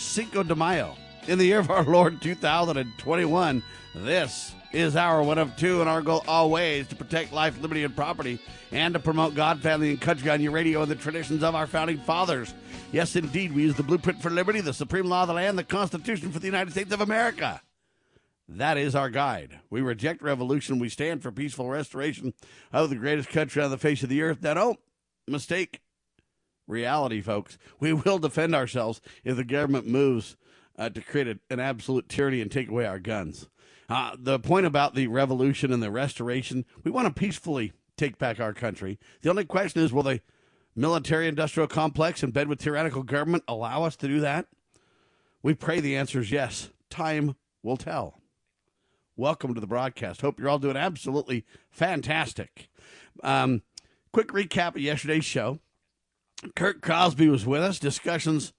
Cinco de Mayo. In the year of our Lord 2021, this is our one of two, and our goal always to protect life, liberty, and property, and to promote God, family, and country on your radio and the traditions of our founding fathers. Yes, indeed, we use the blueprint for liberty, the supreme law of the land, the Constitution for the United States of America. That is our guide. We reject revolution. We stand for peaceful restoration of the greatest country on the face of the earth. Now, don't mistake reality, folks. We will defend ourselves if the government moves uh, to create a, an absolute tyranny and take away our guns. Uh, the point about the revolution and the restoration, we want to peacefully take back our country. The only question is will the military industrial complex in bed with tyrannical government allow us to do that? We pray the answer is yes. Time will tell. Welcome to the broadcast. Hope you're all doing absolutely fantastic. Um, quick recap of yesterday's show. Kurt Crosby was with us. Discussions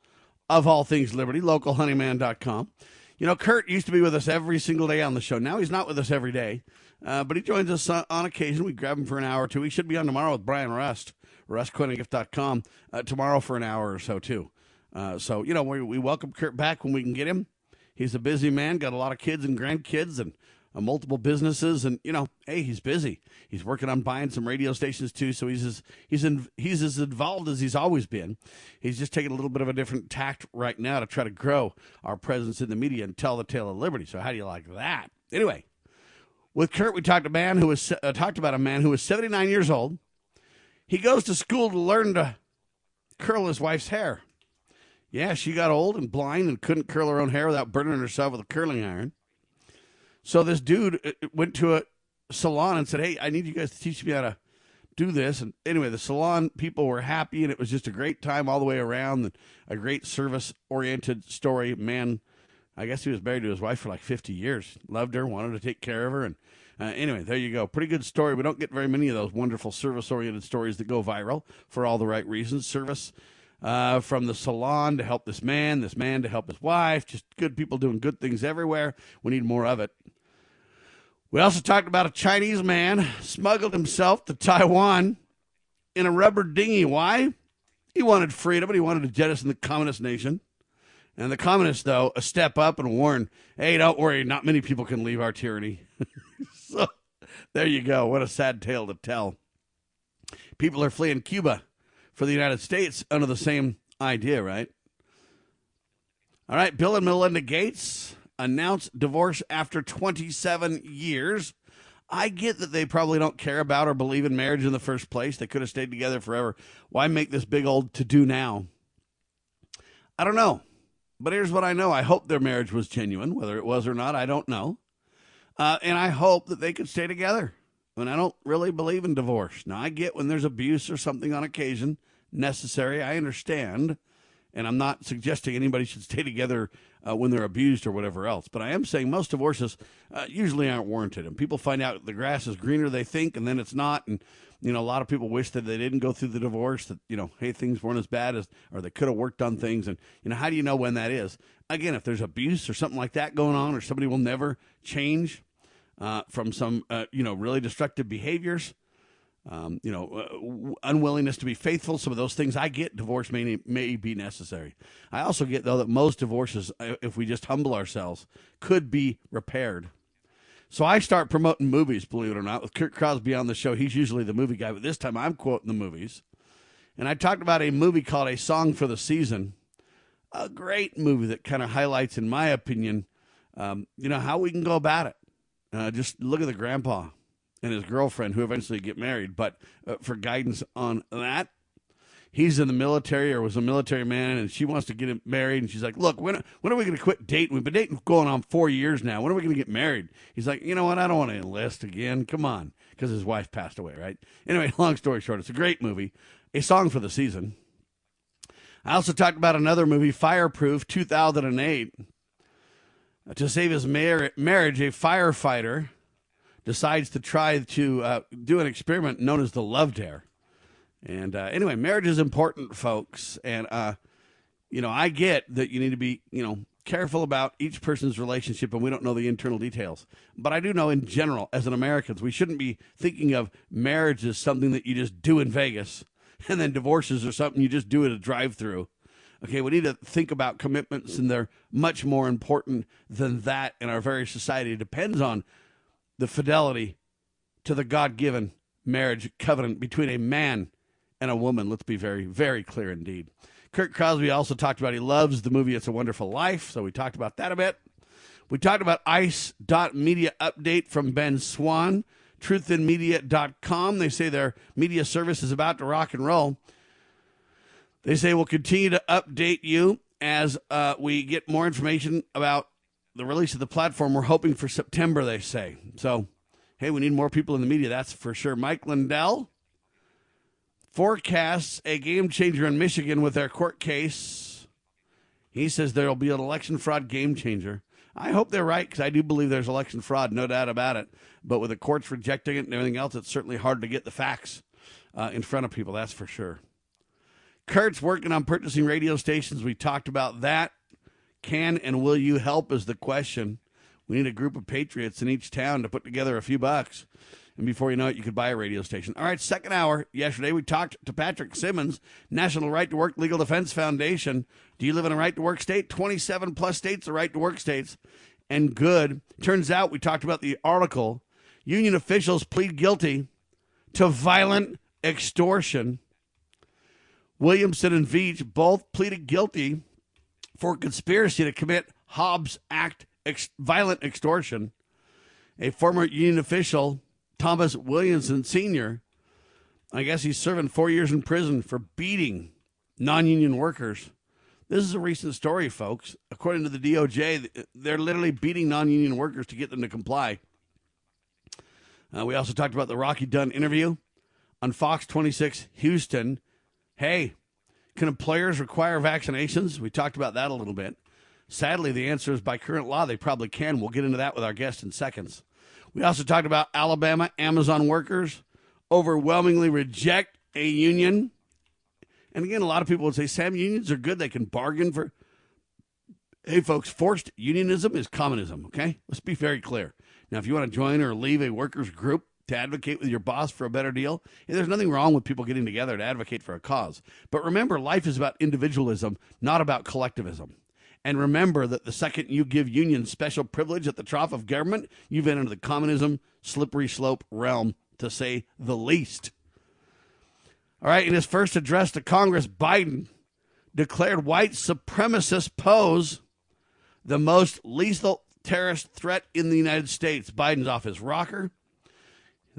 of all things liberty, localhoneyman.com. You know, Kurt used to be with us every single day on the show. Now he's not with us every day, uh, but he joins us on, on, occasion. We grab him for an hour or two. He should be on tomorrow with Brian Rust, rustcoinandgift.com, uh, tomorrow for an hour or so, too. Uh, so, you know, we, we welcome Kurt back when we can get him. He's a busy man, got a lot of kids and grandkids, and uh, multiple businesses, and you know, hey, he's busy. He's working on buying some radio stations too, so he's as he's in, he's as involved as he's always been. He's just taking a little bit of a different tact right now to try to grow our presence in the media and tell the tale of liberty. So how do you like that? Anyway, with Kurt, we talked a man who was uh, talked about a man who was 79 years old. He goes to school to learn to curl his wife's hair. Yeah, she got old and blind and couldn't curl her own hair without burning herself with a curling iron. So this dude uh, uh, went to a salon and said, "Hey, I need you guys to teach me how to do this." And anyway, the salon people were happy, and it was just a great time all the way around. A great service-oriented story. Man, I guess he was married to his wife for like 50 years. Loved her, wanted to take care of her, and uh, anyway, there you go. Pretty good story. We don't get very many of those wonderful service-oriented stories that go viral for all the right reasons. Service. Uh, from the salon to help this man, this man to help his wife, just good people doing good things everywhere. We need more of it. We also talked about a Chinese man smuggled himself to Taiwan in a rubber dinghy. Why? He wanted freedom, but he wanted to jettison the communist nation. And the communists, though, a step up and warn, hey, don't worry, not many people can leave our tyranny. so there you go. What a sad tale to tell. People are fleeing Cuba for the United States under the same idea, right? All right, Bill and Melinda Gates announced divorce after 27 years. I get that they probably don't care about or believe in marriage in the first place. They could have stayed together forever. Why make this big old to do now? I don't know. But here's what I know I hope their marriage was genuine. Whether it was or not, I don't know. Uh, and I hope that they could stay together. And I don't really believe in divorce. Now, I get when there's abuse or something on occasion necessary. I understand. And I'm not suggesting anybody should stay together uh, when they're abused or whatever else. But I am saying most divorces uh, usually aren't warranted. And people find out the grass is greener they think, and then it's not. And, you know, a lot of people wish that they didn't go through the divorce, that, you know, hey, things weren't as bad as, or they could have worked on things. And, you know, how do you know when that is? Again, if there's abuse or something like that going on, or somebody will never change uh, from some, uh, you know, really destructive behaviors, um, you know, uh, unwillingness to be faithful. Some of those things I get. Divorce may may be necessary. I also get though that most divorces, if we just humble ourselves, could be repaired. So I start promoting movies, believe it or not, with Kurt Crosby on the show. He's usually the movie guy, but this time I'm quoting the movies. And I talked about a movie called A Song for the Season, a great movie that kind of highlights, in my opinion, um, you know, how we can go about it. Uh, just look at the grandpa and his girlfriend, who eventually get married. But uh, for guidance on that, he's in the military or was a military man, and she wants to get him married. And she's like, "Look, when when are we going to quit dating? We've been dating going on four years now. When are we going to get married?" He's like, "You know what? I don't want to enlist again. Come on." Because his wife passed away, right? Anyway, long story short, it's a great movie, a song for the season. I also talked about another movie, Fireproof, 2008. To save his mar- marriage, a firefighter decides to try to uh, do an experiment known as the love dare. And uh, anyway, marriage is important, folks. And, uh, you know, I get that you need to be, you know, careful about each person's relationship and we don't know the internal details. But I do know in general, as an Americans, we shouldn't be thinking of marriage as something that you just do in Vegas and then divorces or something you just do at a drive through. Okay, we need to think about commitments and they're much more important than that in our very society. It depends on the fidelity to the God given marriage covenant between a man and a woman. Let's be very, very clear indeed. Kurt Crosby also talked about he loves the movie It's a Wonderful Life, so we talked about that a bit. We talked about ice.media update from Ben Swann, truthinmedia.com. They say their media service is about to rock and roll. They say we'll continue to update you as uh, we get more information about the release of the platform. We're hoping for September, they say. So, hey, we need more people in the media, that's for sure. Mike Lindell forecasts a game changer in Michigan with their court case. He says there will be an election fraud game changer. I hope they're right because I do believe there's election fraud, no doubt about it. But with the courts rejecting it and everything else, it's certainly hard to get the facts uh, in front of people, that's for sure. Kurt's working on purchasing radio stations. We talked about that. Can and will you help is the question. We need a group of patriots in each town to put together a few bucks. And before you know it, you could buy a radio station. All right, second hour. Yesterday, we talked to Patrick Simmons, National Right to Work Legal Defense Foundation. Do you live in a right to work state? 27 plus states are right to work states. And good. Turns out we talked about the article. Union officials plead guilty to violent extortion. Williamson and Veatch both pleaded guilty for conspiracy to commit Hobbs Act ex- violent extortion. A former union official Thomas Williamson Sr., I guess he's serving four years in prison for beating non union workers. This is a recent story, folks. According to the DOJ, they're literally beating non union workers to get them to comply. Uh, we also talked about the Rocky Dunn interview on Fox 26 Houston. Hey, can employers require vaccinations? We talked about that a little bit. Sadly, the answer is by current law, they probably can. We'll get into that with our guest in seconds. We also talked about Alabama Amazon workers overwhelmingly reject a union. And again, a lot of people would say, Sam, unions are good. They can bargain for. Hey, folks, forced unionism is communism, okay? Let's be very clear. Now, if you want to join or leave a workers' group to advocate with your boss for a better deal, there's nothing wrong with people getting together to advocate for a cause. But remember, life is about individualism, not about collectivism. And remember that the second you give unions special privilege at the trough of government, you've entered the communism slippery slope realm, to say the least. All right, in his first address to Congress, Biden declared white supremacists pose the most lethal terrorist threat in the United States. Biden's off his rocker.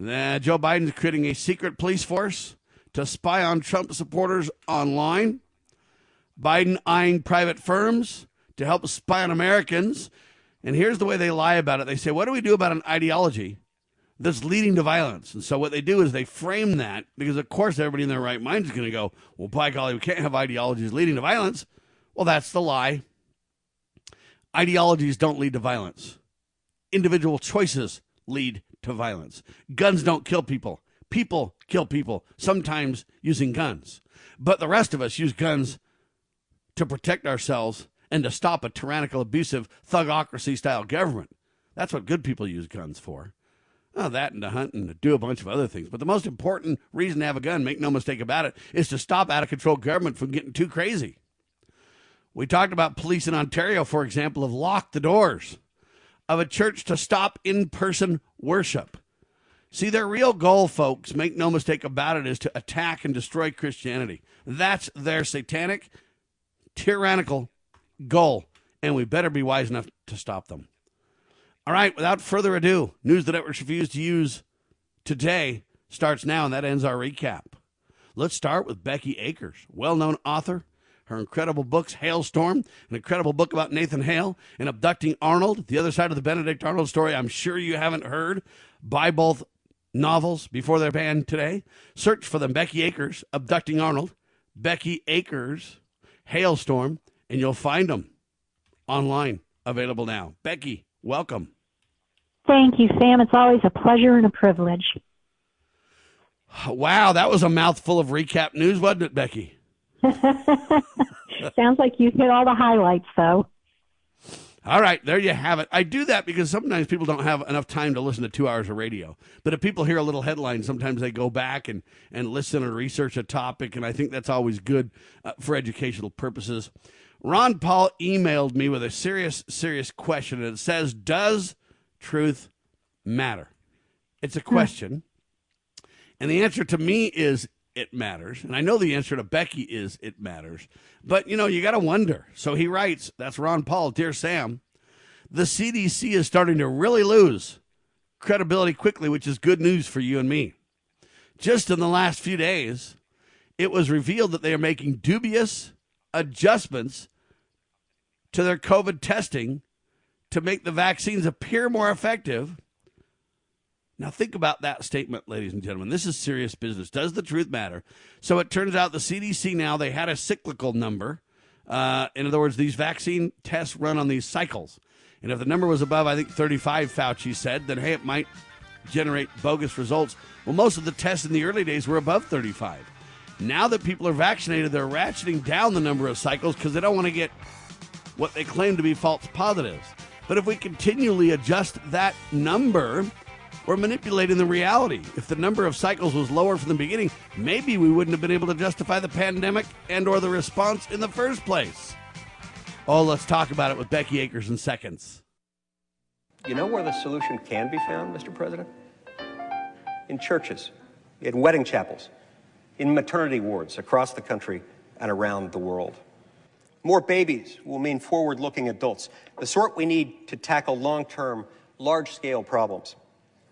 Uh, Joe Biden's creating a secret police force to spy on Trump supporters online. Biden eyeing private firms to help spy on Americans. And here's the way they lie about it they say, What do we do about an ideology that's leading to violence? And so what they do is they frame that because, of course, everybody in their right mind is going to go, Well, by golly, we can't have ideologies leading to violence. Well, that's the lie. Ideologies don't lead to violence, individual choices lead to violence. Guns don't kill people, people kill people, sometimes using guns. But the rest of us use guns to protect ourselves and to stop a tyrannical, abusive, thugocracy style government. That's what good people use guns for. Oh, that and to hunt and to do a bunch of other things. But the most important reason to have a gun, make no mistake about it, is to stop out of control government from getting too crazy. We talked about police in Ontario, for example, have locked the doors of a church to stop in person worship. See, their real goal, folks, make no mistake about it, is to attack and destroy Christianity. That's their satanic, tyrannical goal, and we better be wise enough to stop them. All right, without further ado, news the networks refuse to use today starts now, and that ends our recap. Let's start with Becky Akers, well known author. Her incredible books, Hailstorm, an incredible book about Nathan Hale and abducting Arnold, the other side of the Benedict Arnold story I'm sure you haven't heard. Buy both novels before they're banned today. Search for them, Becky Akers, Abducting Arnold, Becky Akers, Hailstorm, and you'll find them online available now. Becky, welcome. Thank you, Sam. It's always a pleasure and a privilege. Wow, that was a mouthful of recap news, wasn't it, Becky? Sounds like you hit all the highlights, though. All right, there you have it. I do that because sometimes people don't have enough time to listen to two hours of radio. But if people hear a little headline, sometimes they go back and, and listen and research a topic, and I think that's always good uh, for educational purposes. Ron Paul emailed me with a serious, serious question, and it says, Does truth matter? It's a hmm. question. And the answer to me is it matters. And I know the answer to Becky is it matters. But, you know, you got to wonder. So he writes, that's Ron Paul, Dear Sam, the CDC is starting to really lose credibility quickly, which is good news for you and me. Just in the last few days, it was revealed that they are making dubious adjustments to their COVID testing to make the vaccines appear more effective now, think about that statement, ladies and gentlemen. This is serious business. Does the truth matter? So it turns out the CDC now, they had a cyclical number. Uh, in other words, these vaccine tests run on these cycles. And if the number was above, I think, 35, Fauci said, then hey, it might generate bogus results. Well, most of the tests in the early days were above 35. Now that people are vaccinated, they're ratcheting down the number of cycles because they don't want to get what they claim to be false positives. But if we continually adjust that number, we're manipulating the reality. If the number of cycles was lower from the beginning, maybe we wouldn't have been able to justify the pandemic and or the response in the first place. Oh, let's talk about it with Becky Akers in seconds. You know where the solution can be found, Mr. President? In churches, in wedding chapels, in maternity wards across the country and around the world. More babies will mean forward looking adults, the sort we need to tackle long term, large scale problems.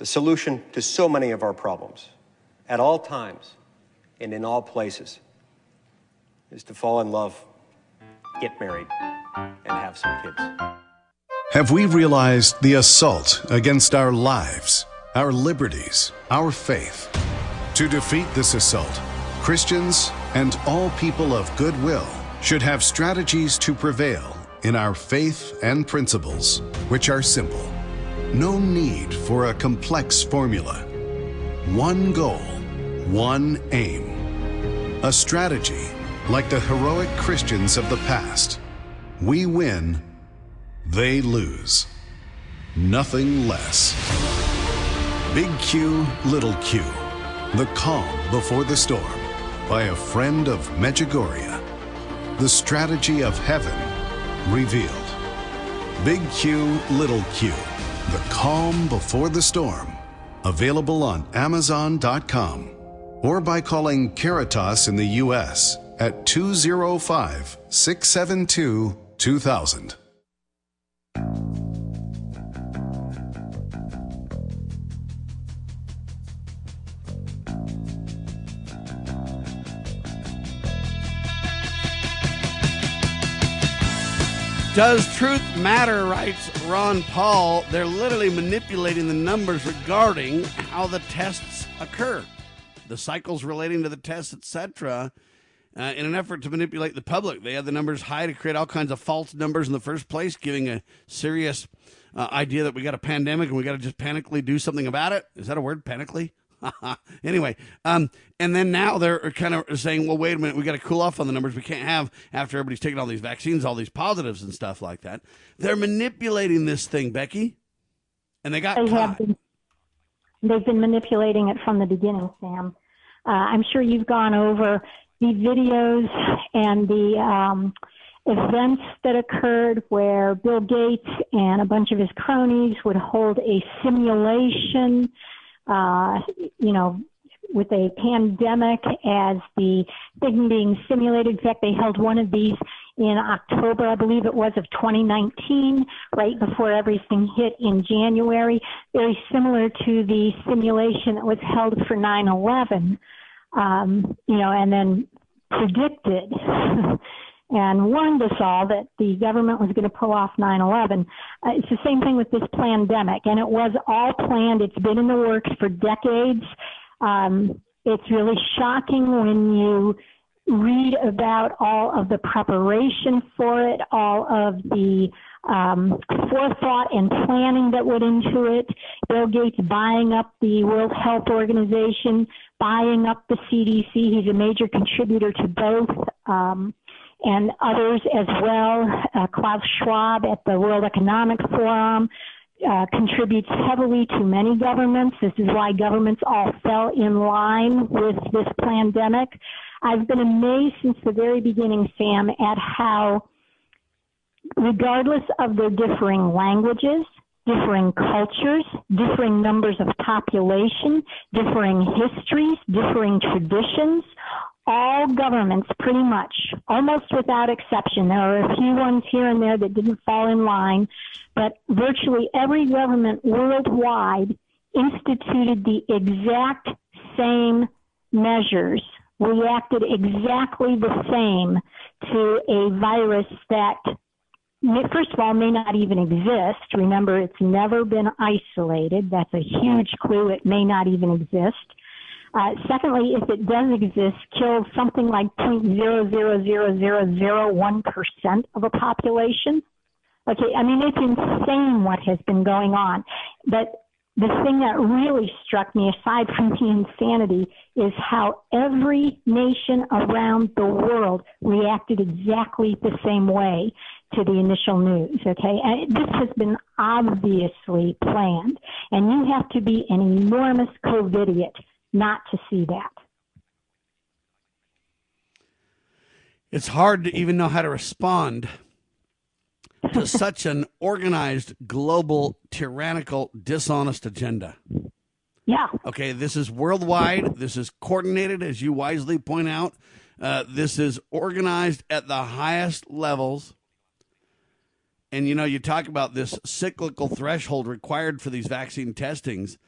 the solution to so many of our problems at all times and in all places is to fall in love, get married, and have some kids. Have we realized the assault against our lives, our liberties, our faith? To defeat this assault, Christians and all people of goodwill should have strategies to prevail in our faith and principles, which are simple. No need for a complex formula. One goal, one aim. A strategy like the heroic Christians of the past. We win, they lose. Nothing less. Big Q, Little Q. The Calm Before the Storm by a friend of Medjugorje. The Strategy of Heaven Revealed. Big Q, Little Q the Calm Before the Storm. Available on Amazon.com or by calling Caritas in the U.S. at 205 672 2000. Does truth matter, writes Ron Paul. They're literally manipulating the numbers regarding how the tests occur, the cycles relating to the tests, etc., uh, in an effort to manipulate the public. They have the numbers high to create all kinds of false numbers in the first place, giving a serious uh, idea that we got a pandemic and we got to just panically do something about it. Is that a word, panically? anyway, um, and then now they're kind of saying, well, wait a minute, we got to cool off on the numbers. We can't have, after everybody's taking all these vaccines, all these positives and stuff like that. They're manipulating this thing, Becky, and they got they caught. Been, they've been manipulating it from the beginning, Sam. Uh, I'm sure you've gone over the videos and the um, events that occurred where Bill Gates and a bunch of his cronies would hold a simulation uh, you know, with a pandemic as the thing being simulated. In fact, they held one of these in October, I believe it was, of 2019, right before everything hit in January, very similar to the simulation that was held for 9 11, um, you know, and then predicted. and warned us all that the government was going to pull off 9/11. Uh, it's the same thing with this pandemic, and it was all planned. It's been in the works for decades. Um, it's really shocking when you read about all of the preparation for it, all of the um, forethought and planning that went into it. Bill Gates buying up the World Health Organization, buying up the CDC. He's a major contributor to both. Um, and others as well. Uh, Klaus Schwab at the World Economic Forum uh, contributes heavily to many governments. This is why governments all fell in line with this pandemic. I've been amazed since the very beginning, Sam, at how, regardless of their differing languages, differing cultures, differing numbers of population, differing histories, differing traditions, all governments pretty much, almost without exception. There are a few ones here and there that didn't fall in line, but virtually every government worldwide instituted the exact same measures, reacted exactly the same to a virus that first of all, may not even exist. Remember, it's never been isolated. That's a huge clue. It may not even exist. Uh, secondly, if it does exist, kills something like 0.00001% of a population. Okay, I mean, it's insane what has been going on. But the thing that really struck me, aside from the insanity, is how every nation around the world reacted exactly the same way to the initial news. Okay, and this has been obviously planned, and you have to be an enormous COVIDiot not to see that. It's hard to even know how to respond to such an organized, global, tyrannical, dishonest agenda. Yeah. Okay, this is worldwide. This is coordinated, as you wisely point out. Uh, this is organized at the highest levels. And you know, you talk about this cyclical threshold required for these vaccine testings.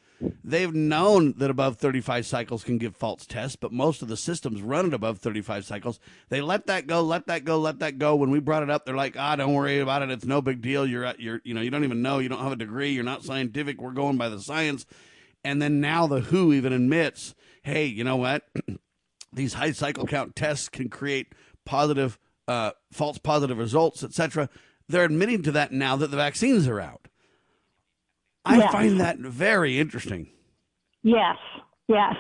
They've known that above 35 cycles can give false tests, but most of the systems run at above 35 cycles. They let that go, let that go, let that go. When we brought it up, they're like, "Ah, don't worry about it. It's no big deal. You're you're you know, you don't even know. You don't have a degree. You're not scientific. We're going by the science." And then now the WHO even admits, "Hey, you know what? These high cycle count tests can create positive uh, false positive results, etc." They're admitting to that now that the vaccines are out. I yes. find that very interesting. Yes, yes.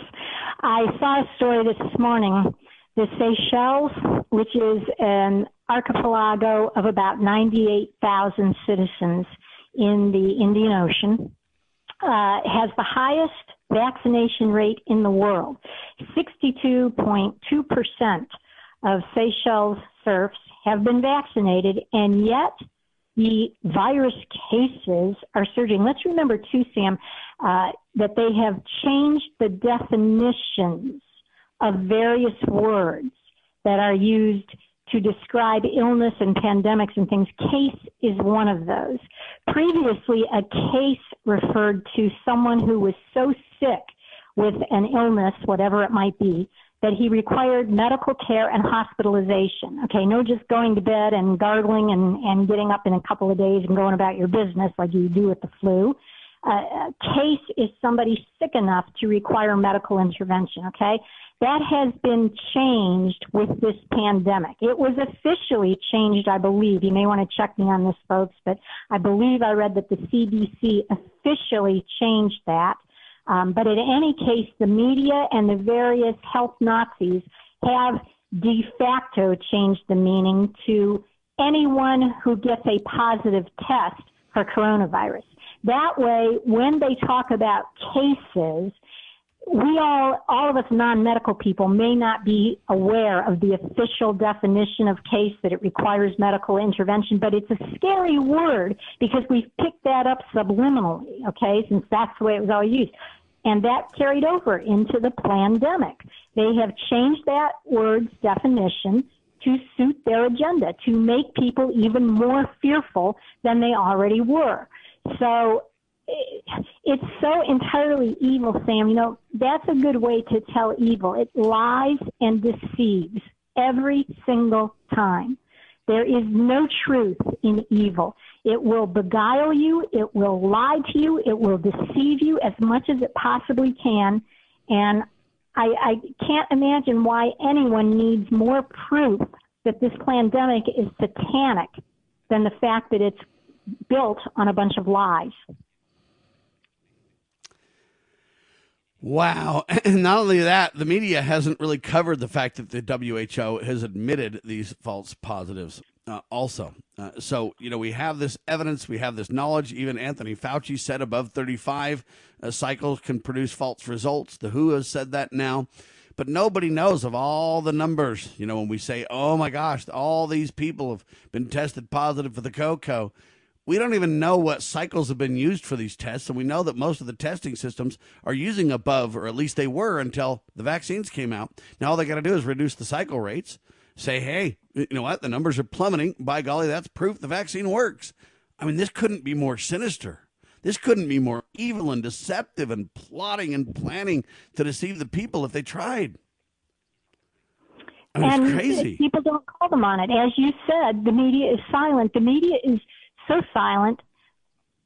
I saw a story this morning. The Seychelles, which is an archipelago of about 98,000 citizens in the Indian Ocean, uh, has the highest vaccination rate in the world. 62.2% of Seychelles serfs have been vaccinated, and yet the virus cases are surging. Let's remember, too, Sam, uh, that they have changed the definitions of various words that are used to describe illness and pandemics and things. Case is one of those. Previously, a case referred to someone who was so sick with an illness, whatever it might be, that he required medical care and hospitalization. Okay, no just going to bed and gargling and, and getting up in a couple of days and going about your business like you do with the flu. Uh, a case is somebody sick enough to require medical intervention, okay? That has been changed with this pandemic. It was officially changed, I believe. You may want to check me on this, folks, but I believe I read that the CDC officially changed that um, but in any case, the media and the various health Nazis have de facto changed the meaning to anyone who gets a positive test for coronavirus. That way, when they talk about cases, we all, all of us non-medical people may not be aware of the official definition of case that it requires medical intervention, but it's a scary word because we've picked that up subliminally, okay, since that's the way it was all used. And that carried over into the pandemic. They have changed that word's definition to suit their agenda, to make people even more fearful than they already were. So it's so entirely evil, Sam. You know, that's a good way to tell evil. It lies and deceives every single time. There is no truth in evil. It will beguile you. It will lie to you. It will deceive you as much as it possibly can. And I, I can't imagine why anyone needs more proof that this pandemic is satanic than the fact that it's built on a bunch of lies. Wow. And not only that, the media hasn't really covered the fact that the WHO has admitted these false positives uh, also. Uh, so, you know, we have this evidence, we have this knowledge. Even Anthony Fauci said above 35 uh, cycles can produce false results. The WHO has said that now. But nobody knows of all the numbers. You know, when we say, oh my gosh, all these people have been tested positive for the cocoa, we don't even know what cycles have been used for these tests. And we know that most of the testing systems are using above, or at least they were until the vaccines came out. Now, all they got to do is reduce the cycle rates say, hey, you know what? The numbers are plummeting. By golly, that's proof the vaccine works. I mean, this couldn't be more sinister. This couldn't be more evil and deceptive and plotting and planning to deceive the people if they tried. I mean, and it's crazy. People don't call them on it. As you said, the media is silent. The media is so silent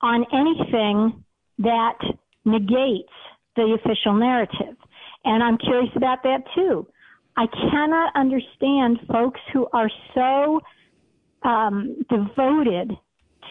on anything that negates the official narrative. And I'm curious about that too. I cannot understand folks who are so um, devoted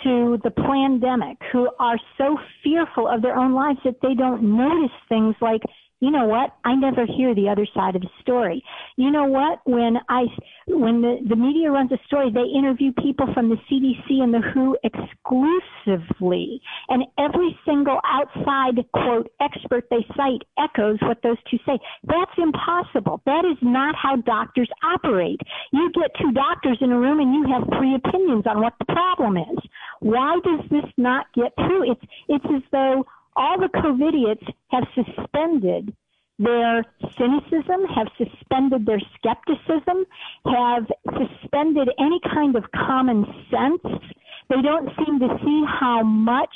to the pandemic, who are so fearful of their own lives that they don't notice things like you know what? I never hear the other side of the story. You know what? When I, when the, the media runs a story, they interview people from the CDC and the WHO exclusively. And every single outside quote expert they cite echoes what those two say. That's impossible. That is not how doctors operate. You get two doctors in a room and you have three opinions on what the problem is. Why does this not get through? It's, it's as though all the COVIDiots have suspended their cynicism, have suspended their skepticism, have suspended any kind of common sense. They don't seem to see how much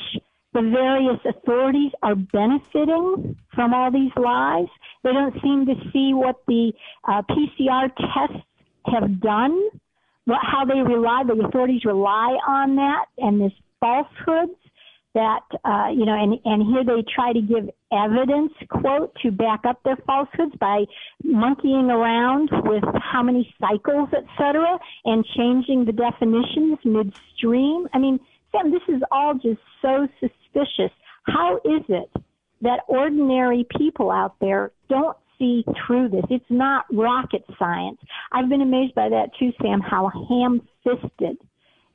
the various authorities are benefiting from all these lies. They don't seem to see what the uh, PCR tests have done, what, how they rely, the authorities rely on that and this falsehoods that uh, you know, and and here they try to give evidence quote to back up their falsehoods by monkeying around with how many cycles, etc., and changing the definitions midstream. I mean, Sam, this is all just so suspicious. How is it that ordinary people out there don't see through this? It's not rocket science. I've been amazed by that too, Sam. How ham-fisted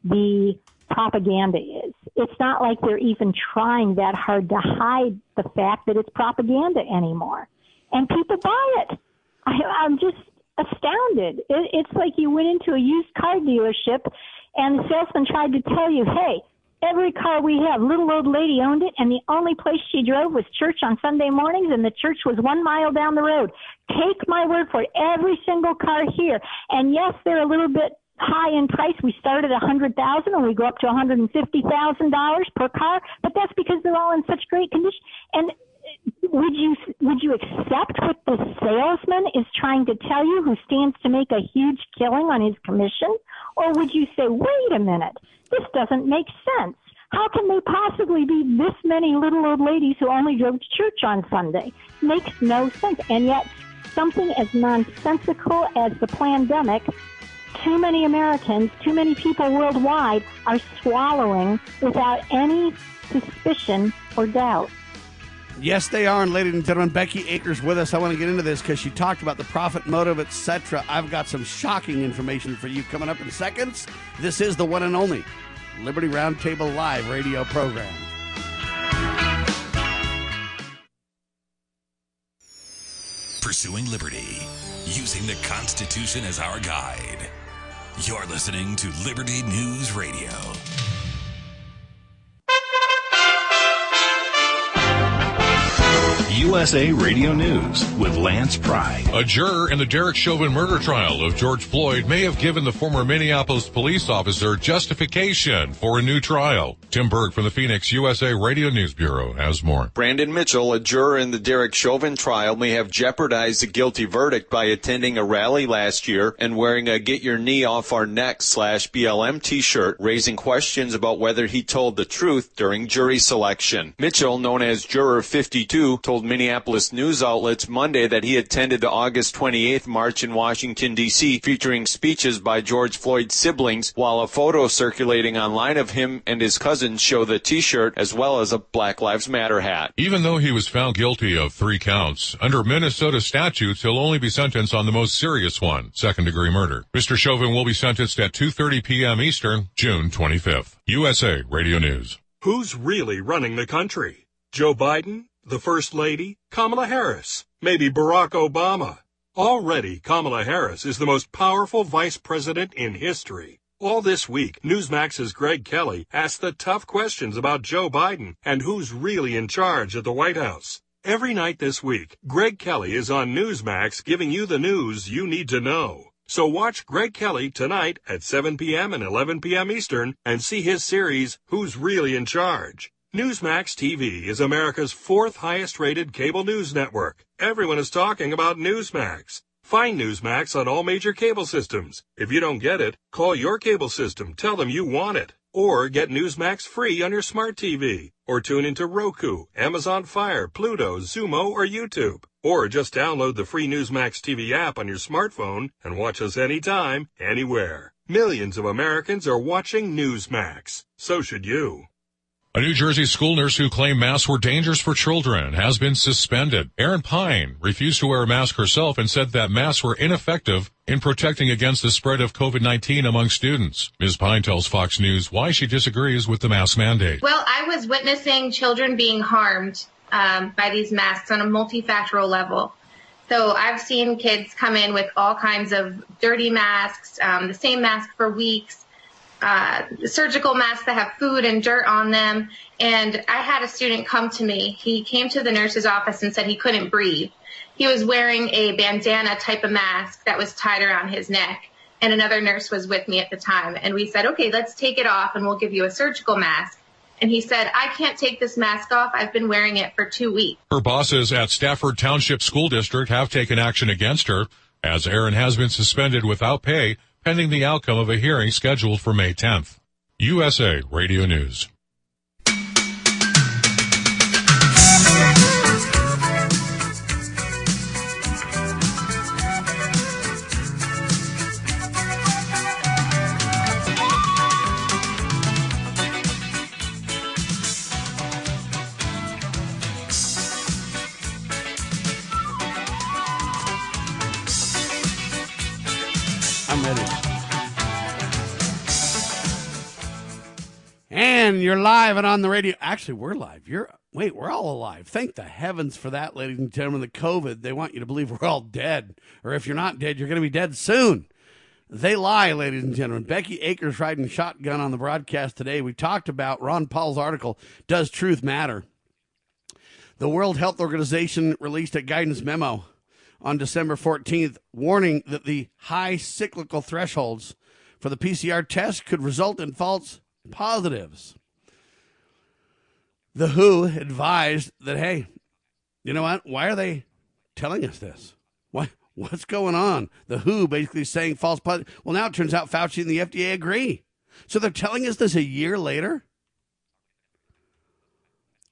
the propaganda is. It's not like they're even trying that hard to hide the fact that it's propaganda anymore. And people buy it. I, I'm just astounded. It, it's like you went into a used car dealership and the salesman tried to tell you, hey, every car we have, little old lady owned it, and the only place she drove was church on Sunday mornings, and the church was one mile down the road. Take my word for it, every single car here. And yes, they're a little bit high in price. We start at a hundred thousand and we go up to hundred and fifty thousand dollars per car, but that's because they're all in such great condition. And uh, would you would you accept what the salesman is trying to tell you, who stands to make a huge killing on his commission, or would you say, wait a minute, this doesn't make sense? How can they possibly be this many little old ladies who only drove to church on Sunday? Makes no sense. And yet, something as nonsensical as the pandemic too many Americans, too many people worldwide are swallowing without any suspicion or doubt. Yes, they are. And ladies and gentlemen, Becky Akers with us. I want to get into this because she talked about the profit motive, etc. I've got some shocking information for you coming up in seconds. This is the one and only Liberty Roundtable Live radio program. Pursuing liberty, using the Constitution as our guide. You're listening to Liberty News Radio. USA Radio News with Lance Pry. A juror in the Derek Chauvin murder trial of George Floyd may have given the former Minneapolis police officer justification for a new trial. Tim Berg from the Phoenix USA Radio News Bureau has more. Brandon Mitchell, a juror in the Derek Chauvin trial, may have jeopardized the guilty verdict by attending a rally last year and wearing a Get Your Knee Off Our Neck slash BLM t-shirt, raising questions about whether he told the truth during jury selection. Mitchell, known as Juror 52, told Minneapolis news outlets Monday that he attended the August 28th march in Washington, D.C., featuring speeches by George Floyd's siblings, while a photo circulating online of him and his cousins show the t-shirt as well as a Black Lives Matter hat. Even though he was found guilty of three counts, under Minnesota statutes, he'll only be sentenced on the most serious one, second degree murder. Mr. Chauvin will be sentenced at 2.30 p.m. Eastern, June 25th. USA Radio News. Who's really running the country? Joe Biden? The First Lady? Kamala Harris? Maybe Barack Obama? Already, Kamala Harris is the most powerful vice president in history. All this week, Newsmax's Greg Kelly asked the tough questions about Joe Biden and who's really in charge at the White House. Every night this week, Greg Kelly is on Newsmax giving you the news you need to know. So watch Greg Kelly tonight at 7 p.m. and 11 p.m. Eastern and see his series, Who's Really in Charge? Newsmax TV is America's fourth highest rated cable news network. Everyone is talking about Newsmax. Find Newsmax on all major cable systems. If you don't get it, call your cable system, tell them you want it. Or get Newsmax free on your smart TV. Or tune into Roku, Amazon Fire, Pluto, Xumo, or YouTube. Or just download the free Newsmax TV app on your smartphone and watch us anytime, anywhere. Millions of Americans are watching Newsmax. So should you. A New Jersey school nurse who claimed masks were dangerous for children has been suspended. Erin Pine refused to wear a mask herself and said that masks were ineffective in protecting against the spread of COVID-19 among students. Ms. Pine tells Fox News why she disagrees with the mask mandate. Well, I was witnessing children being harmed um, by these masks on a multifactorial level. So I've seen kids come in with all kinds of dirty masks, um, the same mask for weeks, uh, surgical masks that have food and dirt on them. And I had a student come to me. He came to the nurse's office and said he couldn't breathe. He was wearing a bandana type of mask that was tied around his neck. And another nurse was with me at the time. And we said, okay, let's take it off and we'll give you a surgical mask. And he said, I can't take this mask off. I've been wearing it for two weeks. Her bosses at Stafford Township School District have taken action against her, as Erin has been suspended without pay pending the outcome of a hearing scheduled for May 10th. USA Radio News. You're live and on the radio. Actually, we're live. You're wait, we're all alive. Thank the heavens for that, ladies and gentlemen. The COVID, they want you to believe we're all dead. Or if you're not dead, you're going to be dead soon. They lie, ladies and gentlemen. Becky Akers riding shotgun on the broadcast today. We talked about Ron Paul's article, Does Truth Matter? The World Health Organization released a guidance memo on December 14th warning that the high cyclical thresholds for the PCR test could result in false positives. The WHO advised that, hey, you know what? Why are they telling us this? What, what's going on? The WHO basically saying false positive. Well, now it turns out Fauci and the FDA agree. So they're telling us this a year later?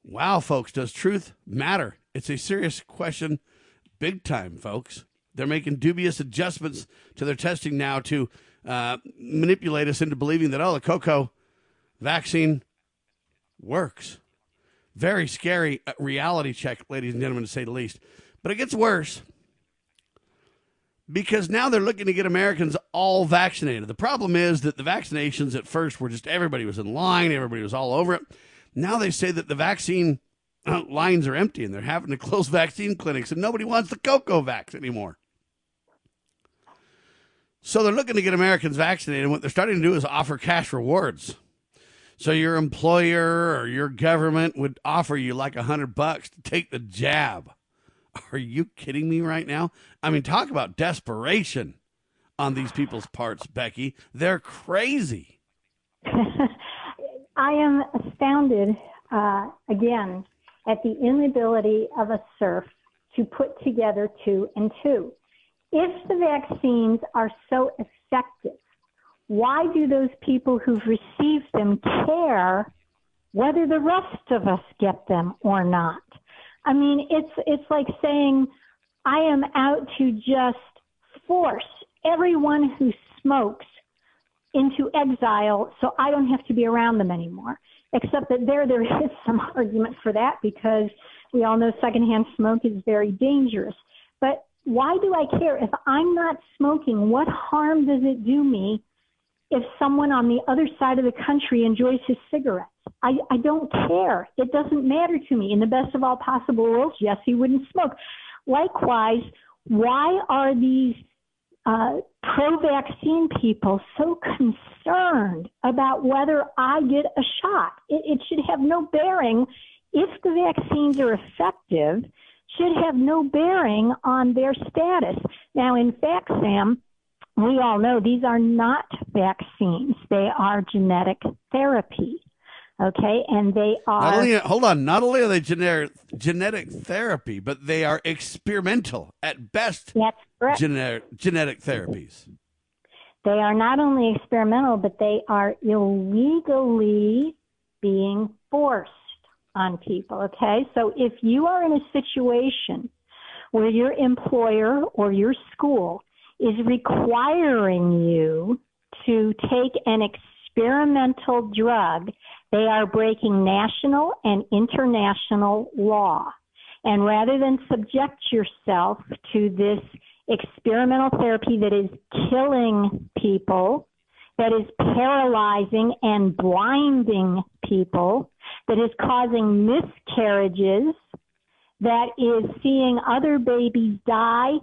Wow, folks, does truth matter? It's a serious question, big time, folks. They're making dubious adjustments to their testing now to uh, manipulate us into believing that, oh, the cocoa vaccine works. Very scary uh, reality check, ladies and gentlemen, to say the least. But it gets worse because now they're looking to get Americans all vaccinated. The problem is that the vaccinations at first were just everybody was in line, everybody was all over it. Now they say that the vaccine uh, lines are empty and they're having to close vaccine clinics and nobody wants the cocoa vax anymore. So they're looking to get Americans vaccinated. And what they're starting to do is offer cash rewards. So your employer or your government would offer you like a hundred bucks to take the jab. Are you kidding me right now? I mean, talk about desperation on these people's parts, Becky. They're crazy. I am astounded uh, again at the inability of a serf to put together two and two. If the vaccines are so effective, why do those people who've received them care whether the rest of us get them or not? I mean, it's it's like saying I am out to just force everyone who smokes into exile so I don't have to be around them anymore. Except that there there is some argument for that because we all know secondhand smoke is very dangerous. But why do I care? If I'm not smoking, what harm does it do me if someone on the other side of the country enjoys his cigarettes? I, I don't care. It doesn't matter to me. In the best of all possible worlds, yes, he wouldn't smoke. Likewise, why are these uh, pro vaccine people so concerned about whether I get a shot? It, it should have no bearing if the vaccines are effective should have no bearing on their status. Now, in fact, Sam, we all know these are not vaccines. They are genetic therapy. Okay, and they are. Only, hold on. Not only are they genetic genetic therapy, but they are experimental at best. That's correct. Genetic genetic therapies. They are not only experimental, but they are illegally being forced on people. Okay, so if you are in a situation where your employer or your school is requiring you to take an experimental drug, they are breaking national and international law. And rather than subject yourself to this experimental therapy that is killing people, that is paralyzing and blinding people, that is causing miscarriages, that is seeing other babies die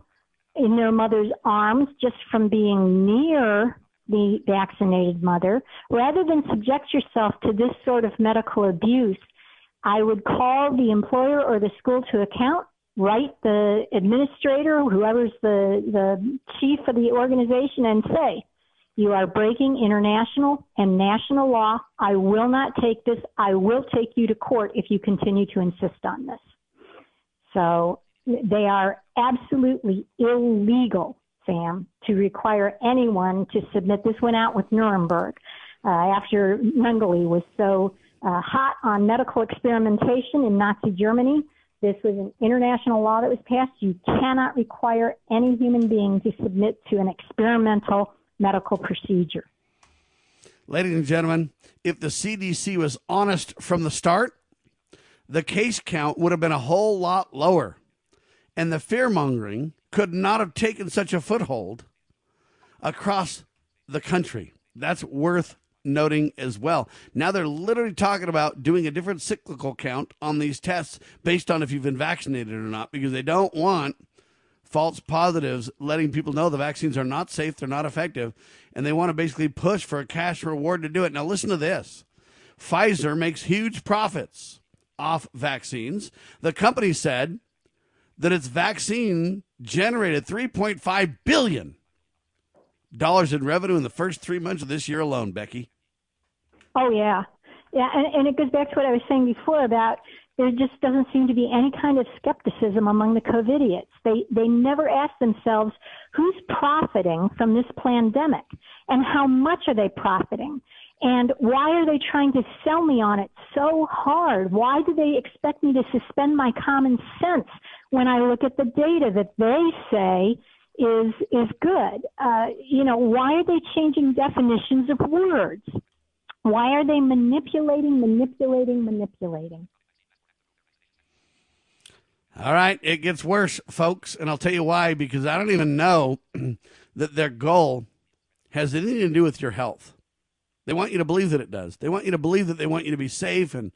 in their mother's arms just from being near the vaccinated mother, rather than subject yourself to this sort of medical abuse, I would call the employer or the school to account, write the administrator, whoever's the, the chief of the organization, and say, you are breaking international and national law. I will not take this. I will take you to court if you continue to insist on this. So they are absolutely illegal, Sam, to require anyone to submit. This went out with Nuremberg uh, after Mengele was so uh, hot on medical experimentation in Nazi Germany. This was an international law that was passed. You cannot require any human being to submit to an experimental medical procedure. Ladies and gentlemen, if the CDC was honest from the start, the case count would have been a whole lot lower. And the fear mongering could not have taken such a foothold across the country. That's worth noting as well. Now they're literally talking about doing a different cyclical count on these tests based on if you've been vaccinated or not because they don't want false positives, letting people know the vaccines are not safe, they're not effective, and they want to basically push for a cash reward to do it. Now, listen to this Pfizer makes huge profits off vaccines. The company said that its vaccine generated 3.5 billion dollars in revenue in the first three months of this year alone, Becky. Oh yeah, yeah, and, and it goes back to what I was saying before about there just doesn't seem to be any kind of skepticism among the COVIDiots. They they never ask themselves who's profiting from this pandemic and how much are they profiting and why are they trying to sell me on it so hard? Why do they expect me to suspend my common sense when I look at the data that they say is is good? Uh, you know, why are they changing definitions of words? Why are they manipulating, manipulating, manipulating? All right, it gets worse, folks, and I'll tell you why because I don't even know that their goal has anything to do with your health. They want you to believe that it does. They want you to believe that they want you to be safe and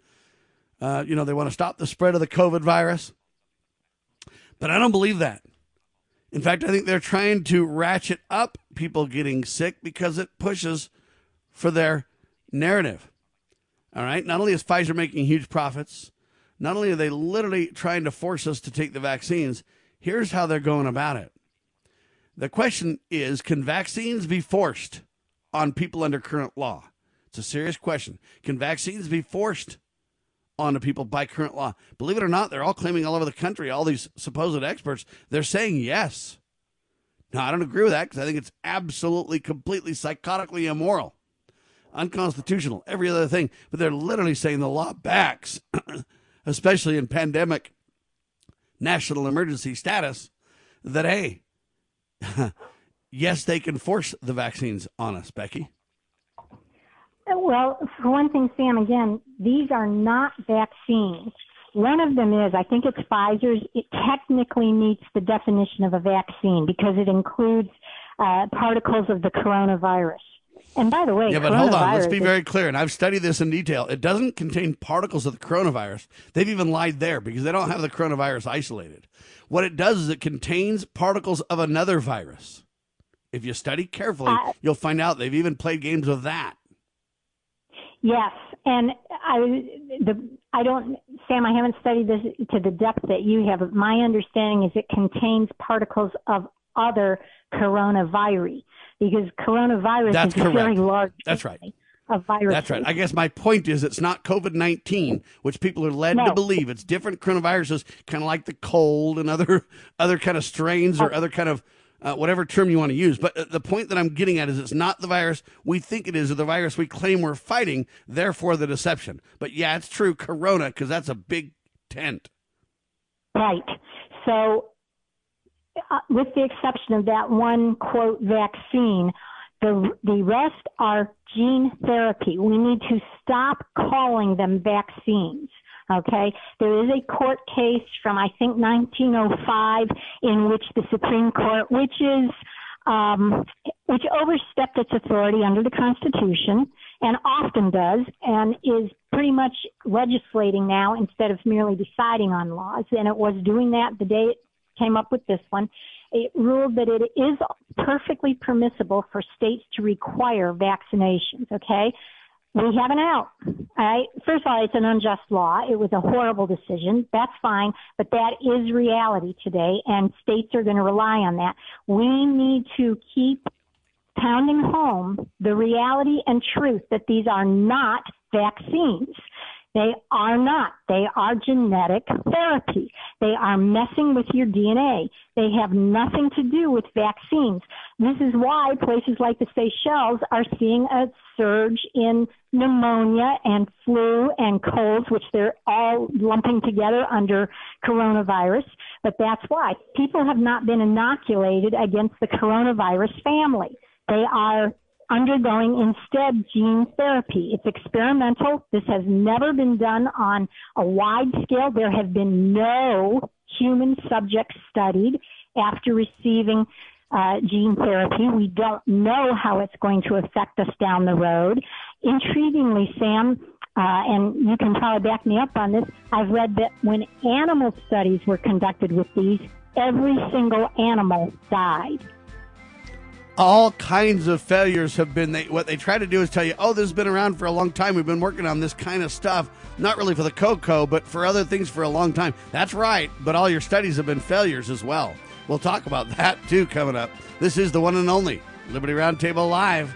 uh, you know, they want to stop the spread of the COVID virus. But I don't believe that. In fact, I think they're trying to ratchet up people getting sick because it pushes for their narrative. All right. Not only is Pfizer making huge profits, not only are they literally trying to force us to take the vaccines, here's how they're going about it. The question is can vaccines be forced on people under current law? It's a serious question. Can vaccines be forced onto people by current law? Believe it or not, they're all claiming all over the country, all these supposed experts, they're saying yes. Now, I don't agree with that because I think it's absolutely, completely psychotically immoral, unconstitutional, every other thing. But they're literally saying the law backs, especially in pandemic national emergency status, that, hey, yes, they can force the vaccines on us, Becky. Well, for one thing, Sam, again, these are not vaccines. One of them is, I think it's Pfizer's. It technically meets the definition of a vaccine because it includes uh, particles of the coronavirus. And by the way, yeah, but hold on. Let's be very clear. And I've studied this in detail. It doesn't contain particles of the coronavirus. They've even lied there because they don't have the coronavirus isolated. What it does is it contains particles of another virus. If you study carefully, uh, you'll find out they've even played games with that. Yes, and I the I don't Sam. I haven't studied this to the depth that you have. But my understanding is it contains particles of other coronavirus because coronavirus That's is correct. a very large. That's right. Of viruses. That's right. I guess my point is it's not COVID 19, which people are led No. to believe. It's different coronaviruses, kind of like the cold and other other kind of strains or other kind of uh, whatever term you want to use. But uh, the point that I'm getting at is it's not the virus we think it is or the virus we claim we're fighting, therefore the deception. But yeah, it's true, corona, because that's a big tent. Right. So, uh, with the exception of that one quote vaccine, the the rest are gene therapy. We need to stop calling them vaccines. Okay, there is a court case from I think 1905 in which the Supreme Court, which is um, which overstepped its authority under the Constitution and often does, and is pretty much legislating now instead of merely deciding on laws. And it was doing that the day it came up with this one. It ruled that it is perfectly permissible for states to require vaccinations. Okay. We have an out. All right. First of all, it's an unjust law. It was a horrible decision. That's fine, but that is reality today, and states are going to rely on that. We need to keep pounding home the reality and truth that these are not vaccines. They are not. They are genetic therapy. They are messing with your DNA. They have nothing to do with vaccines. This is why places like the Seychelles are seeing a surge in pneumonia and flu and colds, which they're all lumping together under coronavirus. But that's why people have not been inoculated against the coronavirus family. They are undergoing instead gene therapy. It's experimental. This has never been done on a wide scale. There have been no human subjects studied after receiving uh, gene therapy. We don't know how it's going to affect us down the road. Intriguingly, Sam, uh, and you can probably back me up on this, I've read that when animal studies were conducted with these, every single animal died all kinds of failures have been they, what they try to do is tell you oh this has been around for a long time. We've been working on this kind of stuff not really for the cocoa but for other things for a long time. That's right but all your studies have been failures as well. We'll talk about that too coming up. This is the one and only liberty roundtable live